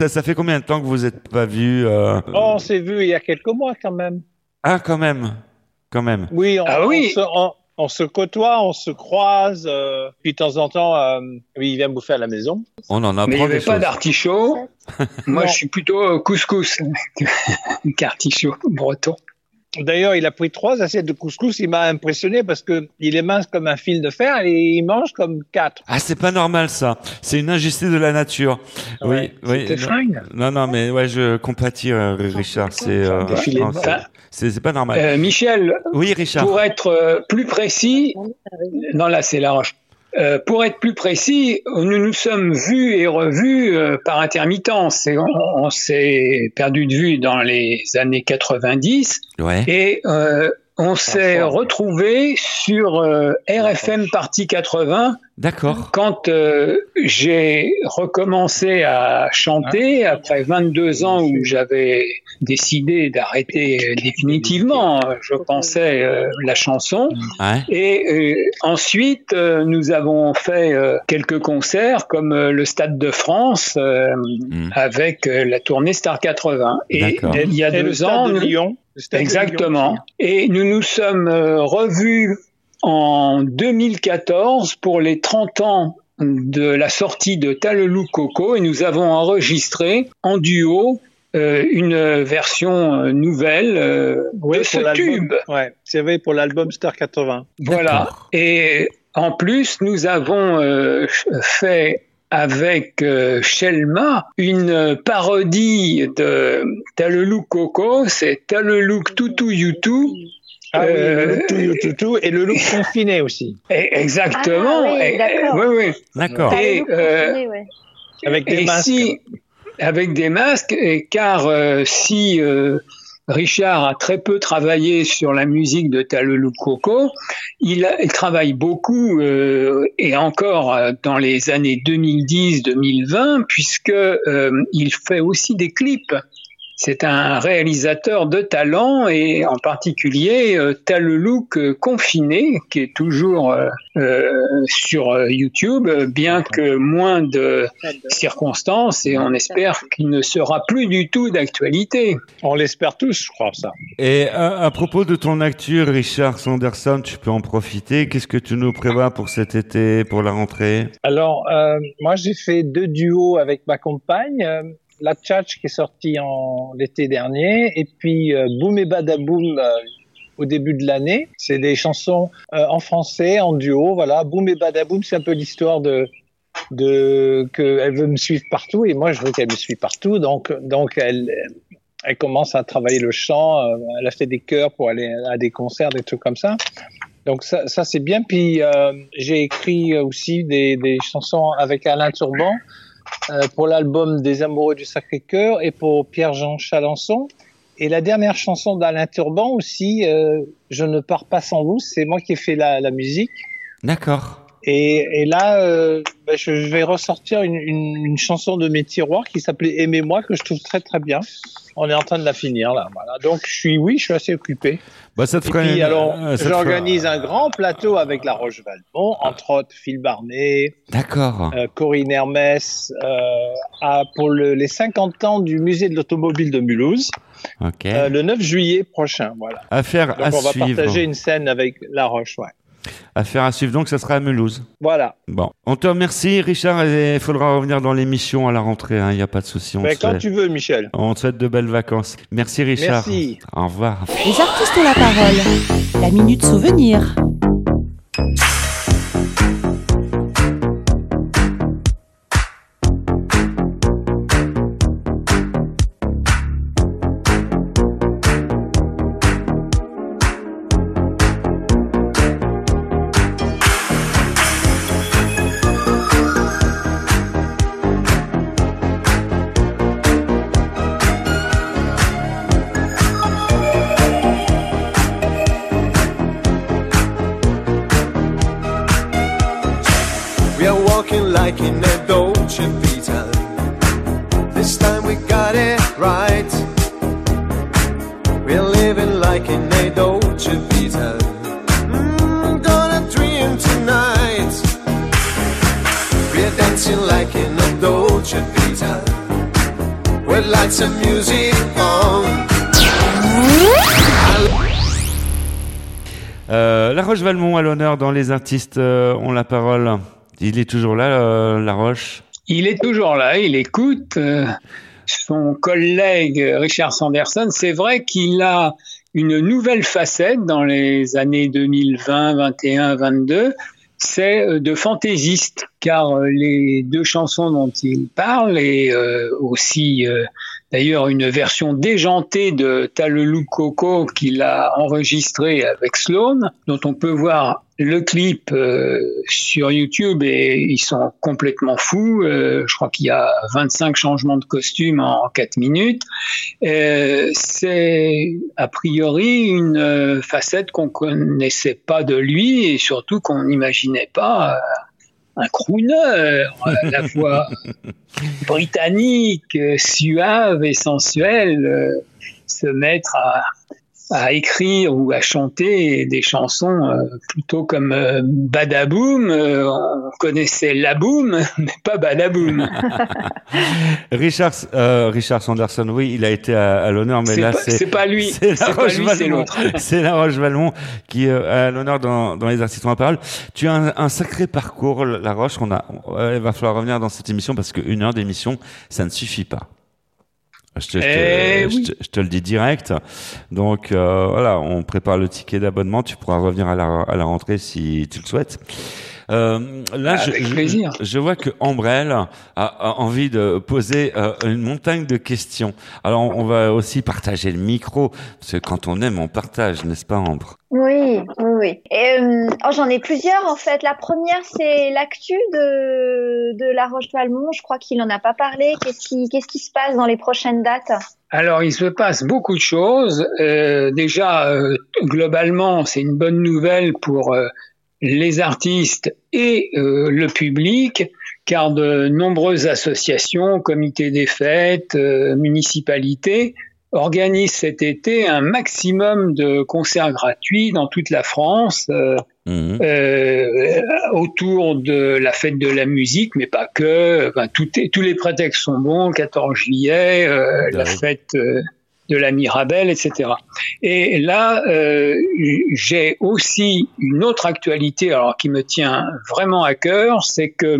Ça, ça fait combien de temps que vous n'êtes pas vus euh, Oh, on s'est vu il y a quelques mois quand même. Ah, quand même, quand même. Oui, on, Ah oui. on se, on- on se côtoie, on se croise. euh, puis de temps en temps, euh, oui, il vient bouffer à la maison. On en Mais il n'y apprend avait pas d'artichaut. Moi, Non. je suis plutôt euh, couscous qu'artichaut breton. D'ailleurs, il a pris trois assiettes de couscous. Il m'a impressionné parce que il est mince comme un fil de fer et il mange comme quatre. Ah, c'est pas normal ça. C'est une injustice de la nature. Ouais, oui, oui. Non- fringue. Non, non, mais ouais, je compatis, euh, Richard. C'est, euh, c'est pas normal. Euh, Michel, oui, Richard. pour être euh, plus précis, non là c'est la roche. Euh, pour être plus précis, nous nous sommes vus et revus euh, par intermittence. Et on, on s'est perdu de vue dans les années 90 Ouais. et euh, on s'est fort. retrouvé sur euh, RFM Partie 80 D'accord. quand euh, j'ai recommencé à chanter après 22 ans où j'avais décidé d'arrêter définitivement, je pensais, euh, la chanson. Ouais. Et euh, ensuite, euh, nous avons fait euh, quelques concerts comme euh, le Stade de France euh, Mm. avec euh, la tournée Star 80. Et il y a Et le deux stade ans, de nous- Lyon. le stade de Exactement. Lyon Et nous nous sommes euh, revus en 2014 pour les 30 ans de la sortie de Talelou Coco et nous avons enregistré en duo euh, une version euh, nouvelle euh, Oui, de pour ce l'album. tube. Ouais, c'est vrai pour l'album Star 80. Voilà. Et en plus, nous avons euh, fait avec euh, Shelma une parodie de Talelou Coco, c'est Talelou Toutou Youtou. Ah oui, Euh, le look tout, tout, tout, et le look confiné aussi, Et- Exactement. Ah oui, d'accord. oui, oui. D'accord. Et, vous euh, ouais. avec des Et masques. si, avec des masques, et car euh, si euh, Richard a très peu travaillé sur la musique de Talelou Coco, il, a- il travaille beaucoup euh, et encore euh, dans les années 2010-2020 puisque euh, il fait aussi des clips. C'est un réalisateur de talent et en particulier euh, Talelouk euh, confiné qui est toujours euh, euh, sur YouTube, bien que moins de circonstances et on espère qu'il ne sera plus du tout d'actualité. On l'espère tous, je crois ça. Et à, à propos de ton actu, Richard Sanderson, tu peux en profiter. Qu'est-ce que tu nous prévois pour cet été, pour la rentrée? Alors, euh, moi, j'ai fait deux duos avec ma compagne. La Tchatch qui est sortie en l'été dernier, et puis euh, Boum et Badaboum euh, au début de l'année. C'est des chansons euh, en français, en duo. Voilà, Boum et Badaboum, c'est un peu l'histoire de de que elle veut me suivre partout et moi je veux qu'elle me suive partout. Donc donc elle commence à travailler le chant. elle a fait des chœurs pour aller à des concerts, des trucs comme ça. Donc ça, c'est bien. Puis euh, j'ai écrit aussi des, des chansons avec Alain Turban pour l'album des Amoureux du Sacré-Cœur et pour Pierre-Jean Chalençon. Et la dernière chanson d'Alain Turban aussi, euh, Je ne pars pas sans vous, c'est moi qui ai fait la, la musique. D'accord. Et, et là, euh, je, je vais ressortir une, une, une chanson de mes tiroirs qui s'appelait Aimez-moi que je trouve très très bien. On est en train de la finir là. Voilà. Donc je suis, oui, je suis assez occupé. Bah, ça te Et ferait puis une- alors, euh, j'organise fera- un grand plateau avec La Roche Valmont, entre autres Phil Barnet, D'accord. euh, Corinne Hermès, euh, à- pour le- les 50 ans du musée de l'automobile de Mulhouse, le 9 juillet prochain. Voilà. Affaire Donc à on va suivre. partager une scène avec La Roche. Ouais. Affaire à suivre. Donc, ça sera à Mulhouse. Voilà. Bon. On te remercie, Richard, et il faudra revenir dans l'émission à la rentrée. Il n'y a pas de souci. Te quand souhaite- tu veux, Michel. on te souhaite de belles vacances. Merci, Richard. Merci. Au revoir. Les artistes ont la parole. La minute souvenir. Like in a Dolce Vita. This time we got it right. We're living like in a Dolce Vita. Mm, gonna dream tonight. We're dancing like in a Dolce Vita. With lights and music on. Euh, la Roche Valmont à l'honneur dans les artistes euh, ont la parole. Il est toujours là, euh, La Roche? Il est toujours là, il écoute. euh, son collègue Richard Sanderson, c'est vrai qu'il a une nouvelle facette dans les années 2020, 21, 22, c'est euh, de fantaisiste, car les deux chansons dont il parle et aussi d'ailleurs une version déjantée de Talelou Coco qu'il a enregistré avec Sloan, dont on peut voir le clip euh, sur YouTube et ils sont complètement fous. Euh, je crois qu'il y a 25 changements de costume en 4 minutes. Euh, c'est a priori une euh, facette qu'on connaissait pas de lui et surtout qu'on n'imaginait pas euh, un crooner euh, à la fois britannique, euh, suave et sensuel euh, se mettre à, à écrire ou à chanter des chansons euh, plutôt comme euh, Badaboom. Euh, on connaissait Laboom, mais pas Badaboom. Richard, euh, Richard Sanderson, oui, il a été à, à l'honneur, mais là, c'est c'est pas lui. C'est la C'est pas Roche lui, c'est Valmont. l'autre. C'est la Roche Valmont qui à l'honneur dans, dans les artistes en parole. Tu as un, un sacré parcours, La Roche. On a, il va falloir revenir dans cette émission parce qu'une heure d'émission, ça ne suffit pas. Je te, je te- Eh je oui. te- je te le dis direct. Donc euh, voilà, on prépare le ticket d'abonnement. Tu pourras revenir à la, à la rentrée si tu le souhaites. Euh, là, je, Avec je- plaisir. je vois que Ambrelle a, a envie de poser euh, une montagne de questions. Alors, on va aussi partager le micro, parce que quand on aime, on partage, n'est-ce pas, Ambre? Oui, oui, oui. Euh, oh, j'en ai plusieurs en fait. La première, c'est l'actu de, de La Roche-Valmont. Je crois qu'il n'en a pas parlé. Qu'est-ce qui, qu'est-ce qui se passe dans les prochaines dates? Alors, il se passe beaucoup de choses. Euh, déjà, euh, globalement, c'est une bonne nouvelle pour euh, les artistes et euh, le public, car de nombreuses associations, comités des fêtes, euh, municipalités, organisent cet été un maximum de concerts gratuits dans toute la France. euh, Mhm. euh, autour de la fête de la musique, mais pas que. Enfin, tout est- tous les prétextes sont bons. Le 14 juillet, euh, la Ouais. fête euh, de la Mirabelle, etc. Et là, euh, j'ai aussi une autre actualité, alors qui me tient vraiment à cœur, c'est que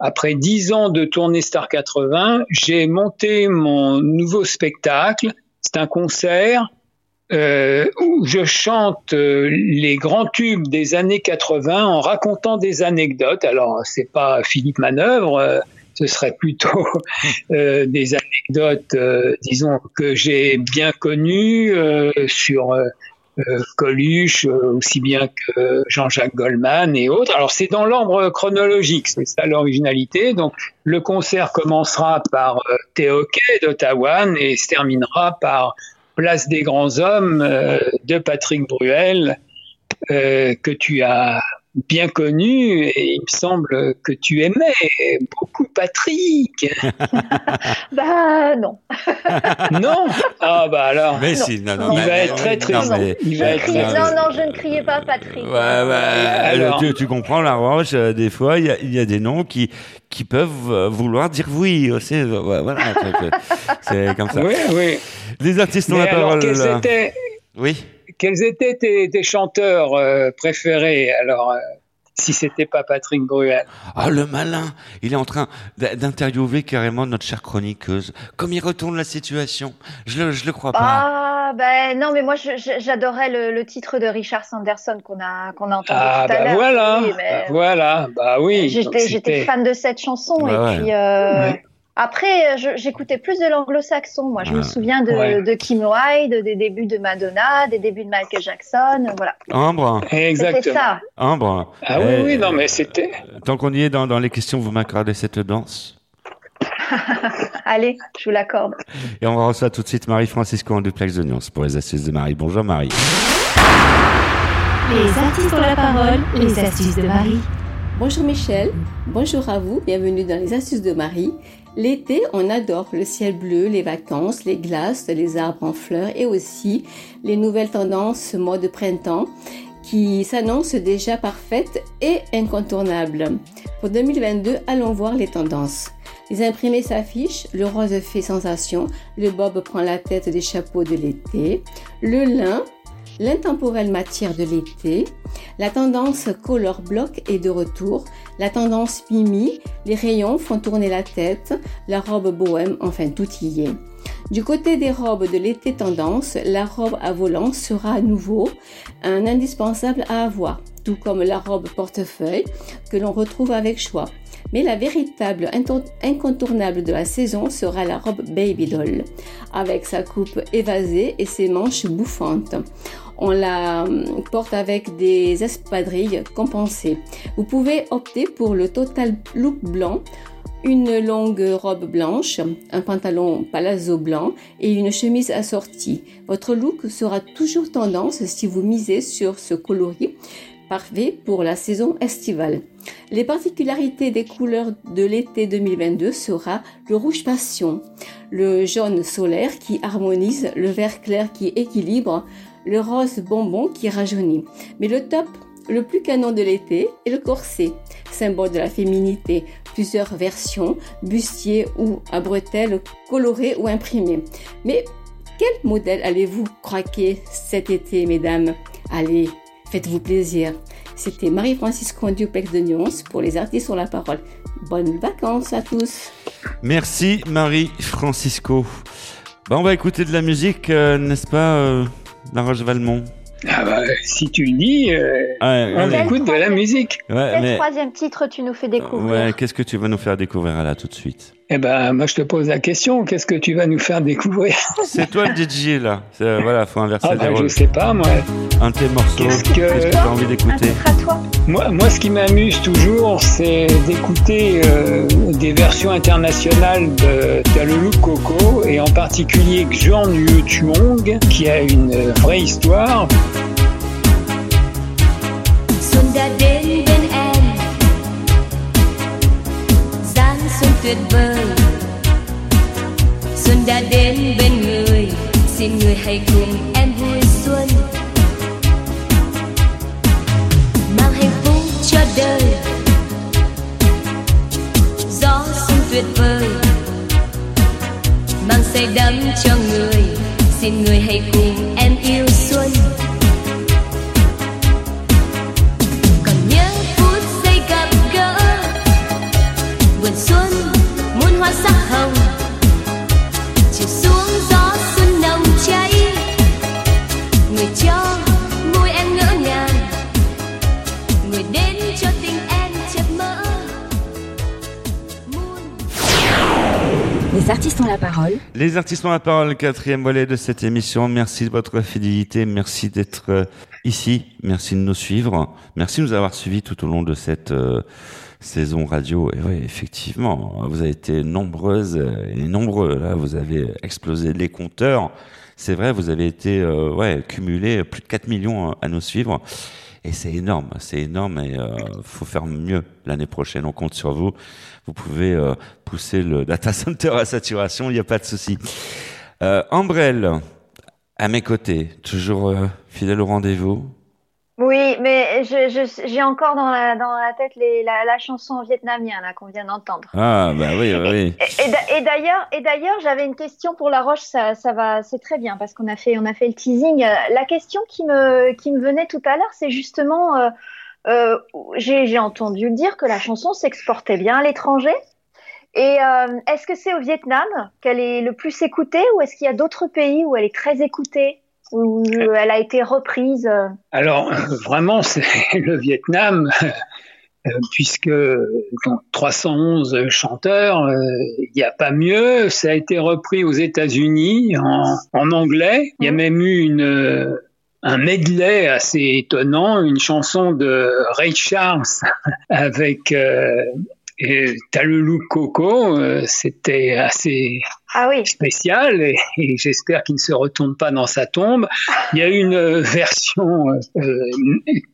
après dix ans de tournée Star 80, j'ai monté mon nouveau spectacle. C'est un concert euh, où je chante euh, les grands tubes des années 80 en racontant des anecdotes. Alors, c'est pas Philippe Manœuvre, ce serait plutôt euh, des anecdotes, euh, disons, que j'ai bien connues euh, sur Coluche, aussi bien que Jean-Jacques Goldman et autres. Alors, c'est dans l'ordre chronologique, c'est ça l'originalité. Donc, le concert commencera par Théoquet d'Ottawa et se terminera par Place des grands hommes de Patrick Bruel que tu as bien connu et il me semble que tu aimais beaucoup Patrick. Bah non. non? Ah bah alors. Mais si, non, non, Il mais- va être très non, triste. mais- Il va Je être non, non, non, je ne criais pas Patrick. Ouais, ouais, Alors- tu, tu, comprends la revanche, euh, des fois, il y a, il y a des noms qui, qui peuvent euh, vouloir dire oui aussi. Voilà, c'est- comme ça. Oui, oui. Les artistes ont Mais la alors, parole. là. Oui. Quels étaient tes, tes chanteurs euh, préférés Alors, euh, si c'était pas Patrick Bruel? Ah, le malin Il est en train d'interviewer carrément notre chère chroniqueuse. Comme il retourne la situation. Je le, je le crois pas. Ah, ben non, mais moi j'adorais le, le titre de Richard Sanderson qu'on a, qu'on a entendu Ah tout à bah l'heure. voilà, Oui, mais bah voilà, bah oui. J'étais fan de cette chanson. Ouais, et ouais. puis euh, Ouais. Après, je- j'écoutais plus de l'anglo-saxon. Moi, je me Ouais. souviens de, Ouais. de Kim Wilde, des débuts de Madonna, des débuts de Michael Jackson. Voilà. Ambre, C'était Exactement. ça. Ambre. Ah oui, eh, oui, non, mais c'était. Tant qu'on y est dans, dans les questions, vous m'accordez cette danse. Allez, je vous l'accorde. Et on reçoit tout de suite Marie-Francisco en duplex de Nuance pour les astuces de Marie. Bonjour Marie. Les artistes ont la parole, les astuces de Marie. Bonjour Michel, bonjour à vous, bienvenue dans les astuces de Marie. L'été, on adore le ciel bleu, les vacances, les glaces, les arbres en fleurs et aussi les nouvelles tendances mode printemps qui s'annoncent déjà parfaites et incontournables. Pour 2022, allons voir les tendances. Les imprimés s'affichent, le rose fait sensation, le bob prend la tête des chapeaux de l'été, le lin, l'intemporelle matière de l'été, la tendance color block est de retour, la tendance mimi, les rayons font tourner la tête, la robe bohème, enfin tout y est. Du côté des robes de l'été tendance, la robe à volant sera à nouveau un indispensable à avoir, tout comme la robe portefeuille que l'on retrouve avec choix. Mais la véritable incontournable de la saison sera la robe baby doll, avec sa coupe évasée et ses manches bouffantes. On la hum, porte avec des espadrilles compensées. Vous pouvez opter pour le total look blanc, une longue robe blanche, un pantalon palazzo blanc et une chemise assortie. Votre look sera toujours tendance si vous misez sur ce coloris parfait pour la saison estivale. Les particularités des couleurs de l'été 2022 sera le rouge passion, le jaune solaire qui harmonise, le vert clair qui équilibre, le rose bonbon qui rajeunit. Mais le top, le plus canon de l'été est le corset, symbole de la féminité. Plusieurs versions, bustier ou à bretelles colorées ou imprimées. Mais quel modèle allez-vous craquer cet été, mesdames? Allez, faites-vous plaisir. C'était Marie-Francisco en duplex de Nuance pour les artistes sur la parole. Bonnes vacances à tous. Merci Marie-Francisco. Bah, on va écouter de la musique, euh, n'est-ce pas, euh, La Roche Valmont Ah bah, si tu le dis, euh, Ouais, on allez. écoute de la musique. Ouais, Quel mais troisième titre tu nous fais découvrir? Ouais, qu'est-ce que tu vas nous faire découvrir là tout de suite? Eh ben, moi, je te pose la question. Qu'est-ce que tu vas nous faire découvrir? C'est toi le DJ là. C'est, euh, voilà, faut inverser Ah les ben, je sais pas, moi. Un de tes morceaux. Qu'est-ce que- que, tu as envie d'écouter? Titre à toi? Moi, moi, ce qui m'amuse toujours, c'est d'écouter euh, des versions internationales de Talulu Coco, et en particulier Jean Yu Tuong, qui a une vraie histoire. Tuyệt vời. Xuân đã đến bên người, Xin người hãy cùng em vui xuân. Mang hạnh phúc cho đời. Gió xuân tuyệt vời. Mang say đắm cho người, Xin người hãy cùng em yêu xuân. Còn nhớ phút giây gặp gỡ vườn xuân Les artistes ont la parole. Les artistes ont la parole, quatrième volet de cette émission. Merci de votre fidélité, merci d'être euh, ici, merci de nous suivre, merci de nous avoir suivis tout au long de cette euh, saison radio. Et oui, effectivement, vous avez été nombreuses et nombreux. Là, vous avez explosé les compteurs. C'est vrai, vous avez été euh, ouais cumulé plus de 4 millions à nous suivre. Et c'est énorme, c'est énorme et euh, faut faire mieux l'année prochaine. On compte sur vous. Vous pouvez euh, pousser le data center à saturation, il n'y a pas de souci. Euh, à mes côtés, toujours euh, fidèle au rendez-vous. Oui, mais je- je- j'ai encore dans la, dans la tête les, la, la chanson vietnamienne qu'on vient d'entendre. Ah bah oui, oui. Et, et et d'ailleurs, j'avais une question pour La Roche. Ça, ça va, c'est très bien parce qu'on a fait, on a fait le teasing. Euh, La question qui me, qui me venait tout à l'heure, c'est justement, euh, euh, j'ai, j'ai entendu dire que la chanson s'exportait bien à l'étranger. Et euh, est-ce que c'est au Vietnam qu'elle est le plus écoutée ou est-ce qu'il y a d'autres pays où elle est très écoutée? Où elle a été reprise euh Alors, euh, vraiment, c'est le Vietnam, euh, puisque donc, 311 chanteurs, euh, il n'y a pas mieux. Ça a été repris aux États-Unis en, en anglais. Il y a même eu une, euh, un medley assez étonnant, une chanson de Ray Charles avec euh, et T'as le look Coco. euh, C'était assez Ah oui. spécial et, et j'espère qu'il ne se retourne pas dans sa tombe. Il y a une euh, version euh,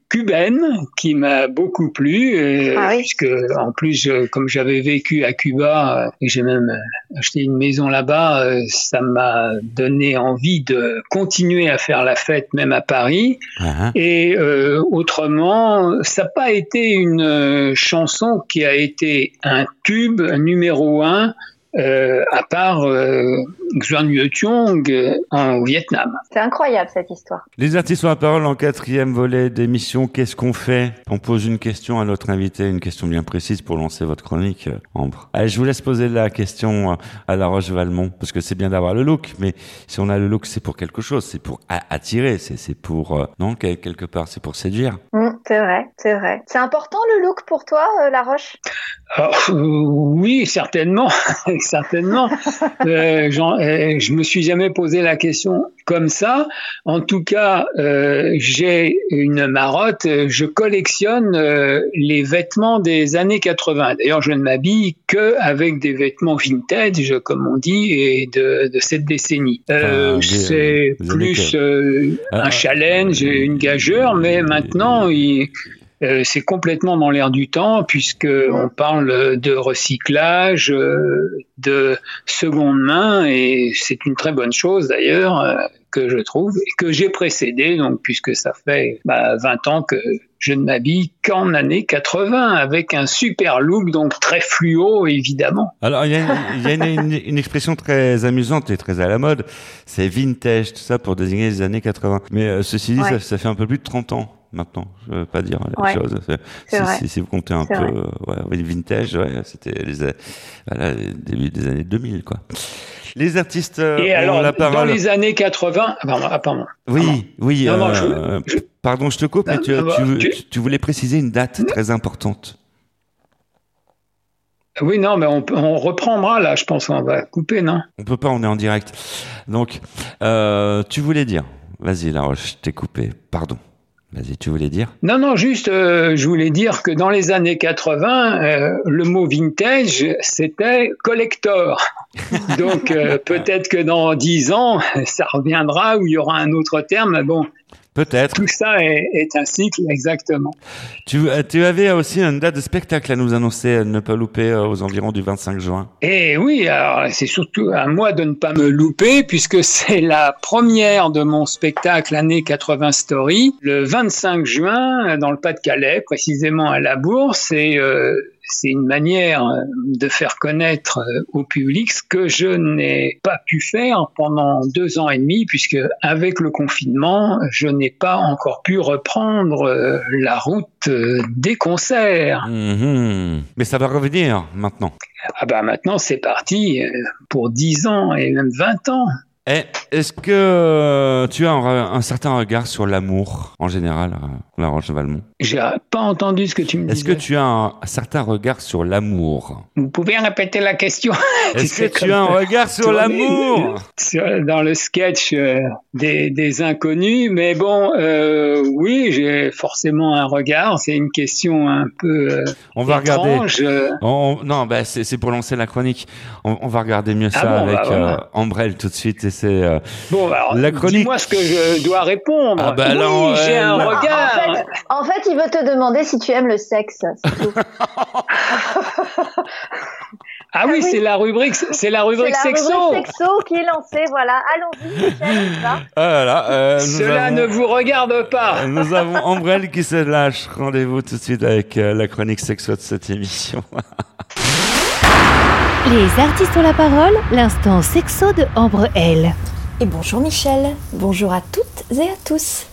cubaine qui m'a beaucoup plu, euh, Ah oui. puisque en plus, je- comme j'avais vécu à Cuba euh, et j'ai même euh, acheté une maison là-bas, euh, ça m'a donné envie de continuer à faire la fête même à Paris. Ah, Et euh, autrement, ça n'a pas été une euh, chanson qui a été un tube un numéro un, euh, à part euh, Xuan euh, en Vietnam. C'est incroyable cette histoire. Les artistes ont la parole en quatrième volet d'émission. Qu'est-ce qu'on fait? On pose une question à notre invité, une question bien précise pour lancer votre chronique, euh, Ambre. Allez, je vous laisse poser la question euh, à La Roche Valmont, parce que c'est bien d'avoir le look, mais si on a le look, c'est pour quelque chose, c'est pour attirer, c'est pour euh, non quel- quelque part, c'est pour séduire. Mm, c'est vrai, c'est vrai. C'est important le look pour toi, euh, La Roche? Alors, euh, oui, certainement, certainement. Euh, euh, je me suis jamais posé la question comme ça. En tout cas, euh, j'ai une marotte. Je collectionne euh, les vêtements des années 80. D'ailleurs, je ne m'habille que avec des vêtements vintage, comme on dit, et de, de cette décennie. Euh, c'est plus euh, Ah, un challenge, une gageure, mais maintenant, il, euh, c'est complètement dans l'air du temps puisque on parle de recyclage, euh, de seconde main et c'est une très bonne chose d'ailleurs euh, que je trouve et que j'ai précédé donc puisque ça fait bah, 20 ans que je ne m'habille qu'en années 80 avec un super look donc très fluo évidemment. Alors, il y a, il y a une, une- une expression très amusante et très à la mode, c'est vintage, tout ça pour désigner les années 80. Mais euh, ceci dit, Ouais. ça, ça fait un peu plus de 30 ans maintenant, je veux pas dire la Ouais. chose. C'est- C'est Si, vrai. si- si vous comptez un C'est peu, vrai. ouais, oui, vintage, ouais, c'était les, a- voilà, les début des années 2000, quoi. Les artistes euh, Et ont alors la dans les années 80, ah, pardon, ah, pardon. Oui, oui. Non, non, euh, je- Pardon, je te coupe, mais Ah, tu, ah, bah, tu- tu- tu- tu voulais préciser une date très importante. Oui non mais on, on reprendra là je pense on va couper non? On peut pas, on est en direct. Donc, euh, tu voulais dire. Vas-y, Laroche, je t'ai coupé. Pardon. Vas-y, tu voulais dire? Non, non, juste, euh, je voulais dire que dans les années 80, euh, le mot vintage, c'était collector. Donc, euh, peut-être que dans 10 ans, ça reviendra ou il y aura un autre terme. Bon, Peut-être. tout ça est, est un cycle, exactement. Tu, euh, tu avais aussi une date de spectacle à nous annoncer, à ne pas louper euh, aux environs du 25 juin. Et oui, alors c'est surtout à moi de ne pas me louper puisque c'est la première de mon spectacle année 80 Story, le 25 juin dans le Pas-de-Calais, précisément à la Bourse. Et euh, c'est une manière euh, de faire connaître euh, au public ce que je n'ai pas pu faire pendant deux ans et demi puisque avec le confinement, je n'ai pas encore pu reprendre euh, la route des concerts. Mhm. Mais ça va revenir maintenant. Ah bah maintenant c'est parti pour 10 ans et même 20 ans. Eh, Est-ce que euh, tu as un, certain regard sur l'amour en général, euh, Laroche Valmont J'ai pas entendu ce que tu me Est-ce disais. que tu as un, un certain regard sur l'amour? Vous pouvez répéter la question Est-ce que tu as un regard sur l'amour? Dans le sketch euh, des, des inconnus, mais bon, euh, oui, j'ai forcément un regard. C'est une question un peu euh, On va regarder. étrange. On- non, bah c'est pour lancer la chronique. On, on va regarder mieux Ah ça bon, avec bah voilà. Ambrelle tout de suite. Et c'est euh, Bon, alors, La chronique- dis-moi ce que je dois répondre. Ah bah oui, alors, j'ai euh, un regard. En fait, en fait, il veut te demander si tu aimes le sexe. tout. Ah oui, oui. c'est la rubrique, c'est la C'est rubrique la sexo. rubrique sexo qui est lancée. Voilà, allons-y, Michel, ah là là, euh, Cela avons- ne vous regarde pas. Nous avons Ambrelle qui se lâche. Rendez-vous tout de suite avec euh, la chronique sexo de cette émission. Les artistes ont la parole, l'instant sexo de Ambre L. Et bonjour Michel, bonjour à toutes et à tous.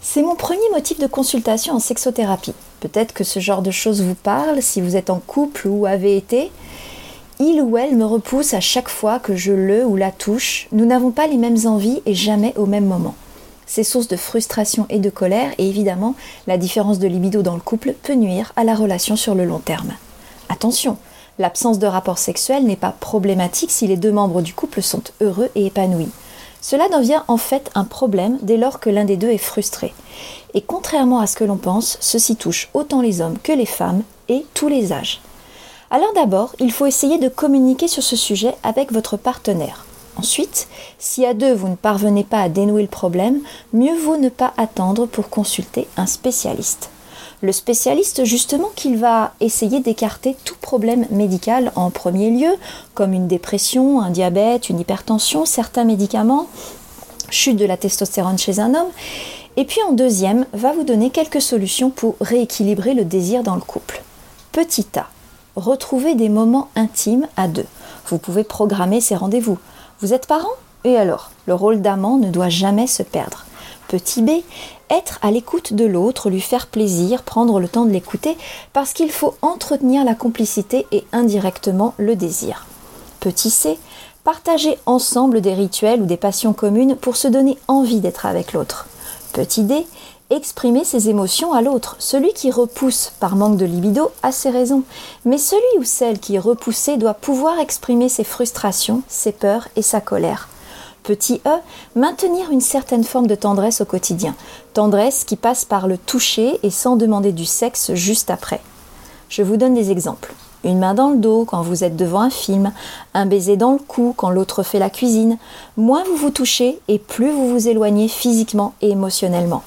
C'est mon premier motif de consultation en sexothérapie. Peut-être que ce genre de choses vous parle si vous êtes en couple ou avez été. Il ou elle me repousse à chaque fois que je le ou la touche. Nous n'avons pas les mêmes envies et jamais au même moment. C'est source de frustration et de colère et évidemment, la différence de libido dans le couple peut nuire à la relation sur le long terme. Attention, l'absence de rapport sexuel n'est pas problématique si les deux membres du couple sont heureux et épanouis. Cela devient en fait un problème dès lors que l'un des deux est frustré. Et contrairement à ce que l'on pense, ceci touche autant les hommes que les femmes et tous les âges. Alors d'abord, il faut essayer de communiquer sur ce sujet avec votre partenaire. Ensuite, si à deux vous ne parvenez pas à dénouer le problème, mieux vaut ne pas attendre pour consulter un spécialiste. Le spécialiste, justement, qu'il va essayer d'écarter tout problème médical en premier lieu, comme une dépression, un diabète, une hypertension, certains médicaments, chute de la testostérone chez un homme, et puis en deuxième, va vous donner quelques solutions pour rééquilibrer le désir dans le couple. Petit A. Retrouvez des moments intimes à deux. Vous pouvez programmer ces rendez-vous. Vous êtes parents Et alors? Le rôle d'amant ne doit jamais se perdre. Petit B, être à l'écoute de l'autre, lui faire plaisir, prendre le temps de l'écouter, parce qu'il faut entretenir la complicité et indirectement le désir. Petit C, partager ensemble des rituels ou des passions communes pour se donner envie d'être avec l'autre. Petit D, exprimer ses émotions à l'autre. Celui qui repousse par manque de libido a ses raisons, mais celui ou celle qui est repoussé doit pouvoir exprimer ses frustrations, ses peurs et sa colère. Petit e, maintenir une certaine forme de tendresse au quotidien. Tendresse qui passe par le toucher et sans demander du sexe juste après. Je vous donne des exemples. Une main dans le dos quand vous êtes devant un film, un baiser dans le cou quand l'autre fait la cuisine. Moins vous vous touchez et plus vous vous éloignez physiquement et émotionnellement.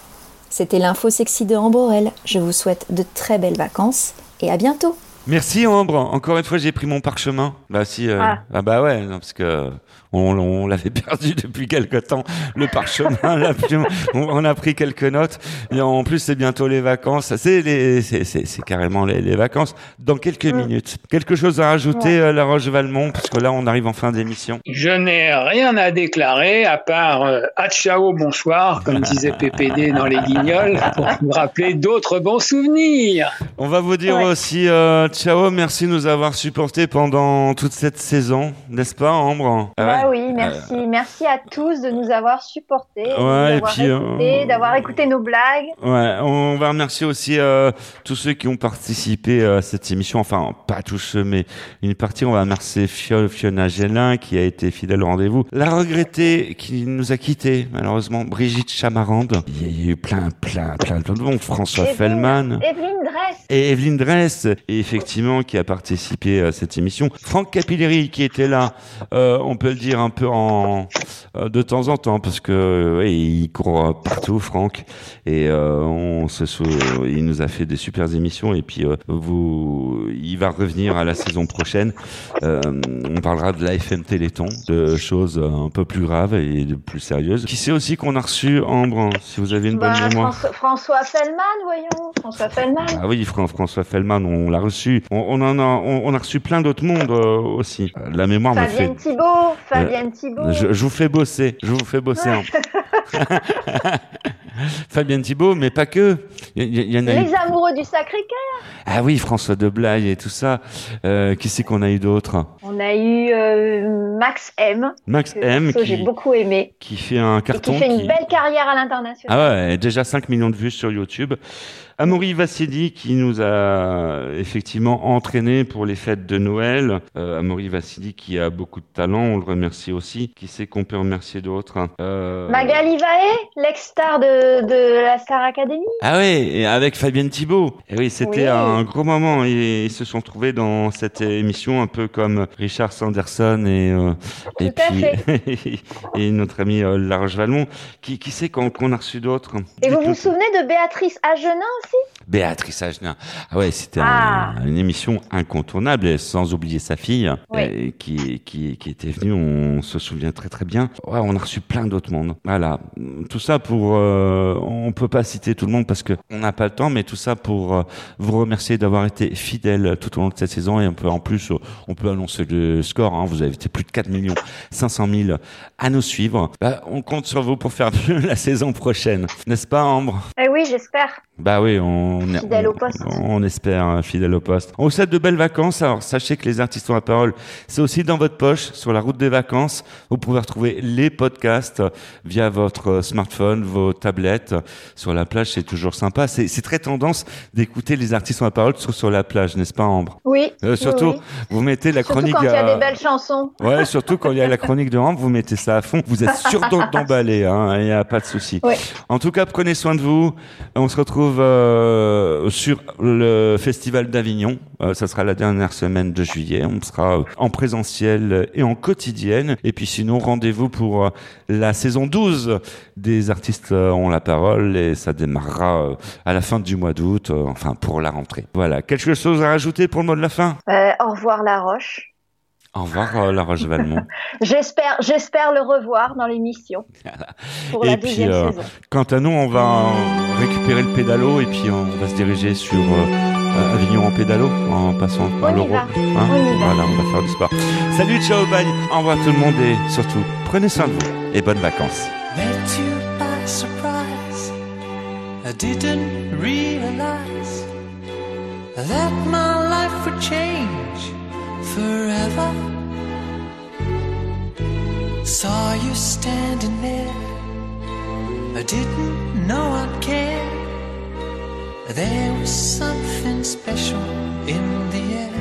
C'était l'info sexy de Amborel. Je vous souhaite de très belles vacances et à bientôt. Merci Ambre. Encore une fois, j'ai pris mon parchemin. Bah si. euh, Ah. ah. bah ouais, non, parce que on, on l'avait perdu depuis quelque temps. Le parchemin, la plume. On, on a pris quelques notes. Et en plus, c'est bientôt les vacances. C'est les, c'est, c'est, c'est carrément les, les vacances. Dans quelques minutes. Quelque chose à rajouter, euh, La Roche Valmont, parce que là, on arrive en fin d'émission. Je n'ai rien à déclarer à part euh, à ciao bonsoir, comme disait PPD dans les Guignols, pour vous rappeler d'autres bons souvenirs. On va vous dire Ouais. aussi euh, ciao, merci de nous avoir supportés pendant toute cette saison, n'est-ce pas, Ambre? Ah oui, merci. Merci à tous de nous avoir supportés, Ouais, euh, d'avoir écouté nos blagues. Ouais, on va remercier aussi euh, tous ceux qui ont participé euh, à cette émission. Enfin, pas tous ceux, mais une partie. On va remercier Fio- Fiona Gélin qui a été fidèle au rendez-vous. La regrettée qui nous a quittés, malheureusement, Brigitte Chamarande. Il y a eu plein, plein, plein de monde. François Evelyne- Fellman. Evelyne Dress. Et Evelyne Dress, et effectivement, qui a participé à cette émission. Franck Capilleri, qui était là, euh, on peut le dire un peu en euh, de temps en temps, parce que euh, ouais, il court euh, partout, Franck, et euh, on se sou- il nous a fait des super émissions, et puis euh, vous, il va revenir à la saison prochaine. Euh, on parlera de la FM Téléthon, de choses un peu plus graves et de plus sérieuses. Qui sait aussi qu'on a reçu Ambre, si vous avez une bonne Bah, mémoire. François, Fellman, voyons. François Fellman. Ah oui, Fran- François Fellman, on l'a reçu. On, on en a, on, on a reçu plein d'autres mondes aussi. La mémoire me fait. Fabienne Thibault. Fabienne Thibault. Je, je vous fais bosser, je vous fais bosser. hein. Fabienne Thibault, mais pas que. Il y, il y en a eu- Les amoureux du Sacré-Cœur. Ah oui, François de Blaye et tout ça. Euh, qui c'est qu'on a eu d'autres On a eu euh, Max M. Max que M perso, J'ai beaucoup aimé. qui fait un Et carton. qui fait une qui- belle carrière à l'international. Ah ouais, déjà 5 millions de vues sur YouTube. Amaury Vassili qui nous a effectivement entraîné pour les fêtes de Noël. Euh, Amaury Vassili qui a beaucoup de talent, on le remercie aussi. Qui sait qu'on peut remercier d'autres euh... Magali Vaé, l'ex-star de de, de la Star Academy. Ah oui, et avec Fabienne Thibault. Et oui, c'était Oui. un gros moment. Ils se sont trouvés dans cette émission un peu comme Richard Sanderson et euh, et puis et notre ami euh, Laroche Valmont. Qui qui sait qu'on qu'on a reçu d'autres Et vous vous souvenez de Béatrice Agenin aussi? Béatrice Agenin. Ah ouais, c'était un- Ah. une émission incontournable, sans oublier sa fille, Oui. euh, qui, qui, qui était venue, on se souvient très très bien. Ouais, on a reçu plein d'autres mondes. Voilà. Tout ça pour, euh, on peut pas citer tout le monde parce que on n'a pas le temps, mais tout ça pour euh, vous remercier d'avoir été fidèles tout au long de cette saison, et on peut en plus, euh, on peut annoncer le score, hein. vous avez été plus de 4 millions 500 000 à nous suivre. Bah, on compte sur vous pour faire mieux la saison prochaine. N'est-ce pas, Ambre? Eh oui, j'espère. Bah oui, on Fidèle au poste. On espère hein, fidèle au poste. On vous souhaite de belles vacances. Alors sachez que les artistes ont la parole, c'est aussi dans votre poche sur la route des vacances. Vous pouvez retrouver les podcasts via votre euh, smartphone, vos tablettes. Sur la plage, c'est toujours sympa. C'est très tendance d'écouter les artistes ont la parole sur, sur la plage, n'est-ce pas Ambre? Oui. Euh, oui, Surtout, oui. vous mettez la Surtout chronique. quand il y a euh, des belles chansons. Ouais, surtout quand il y a la chronique de Ambre, vous mettez ça à fond. Vous êtes sûr d'emballer, hein, il n'y a pas de souci. En tout cas, prenez soin de vous. On se retrouve euh, sur le Festival d'Avignon. Euh, ça sera la dernière semaine de juillet. On sera euh, en présentiel et en quotidienne. Et puis sinon, rendez-vous pour euh, la saison 12 des artistes ont la parole et ça démarrera à la fin du mois d'août, enfin pour la rentrée. Voilà. Quelque chose à rajouter pour le mot de la fin? Euh, au revoir La Roche. Au revoir, La Roche Valmont. J'espère, j'espère le revoir dans l'émission pour la Et puis, deuxième euh, saison. quant à nous, on va récupérer le pédalo et puis on va se diriger sur euh, Avignon en pédalo en passant par l'Euro. Hein voilà, on va faire du sport. Salut, ciao, bye. Au revoir tout le monde et surtout, prenez soin de vous et bonnes vacances. met you by surprise. I didn't realize that my life would change forever. Saw you standing there. I didn't know I'd care. There was something special in the air.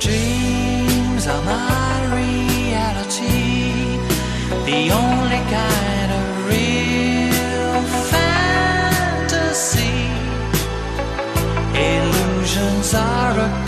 Dreams are my reality, the only kind of real fantasy. Illusions are a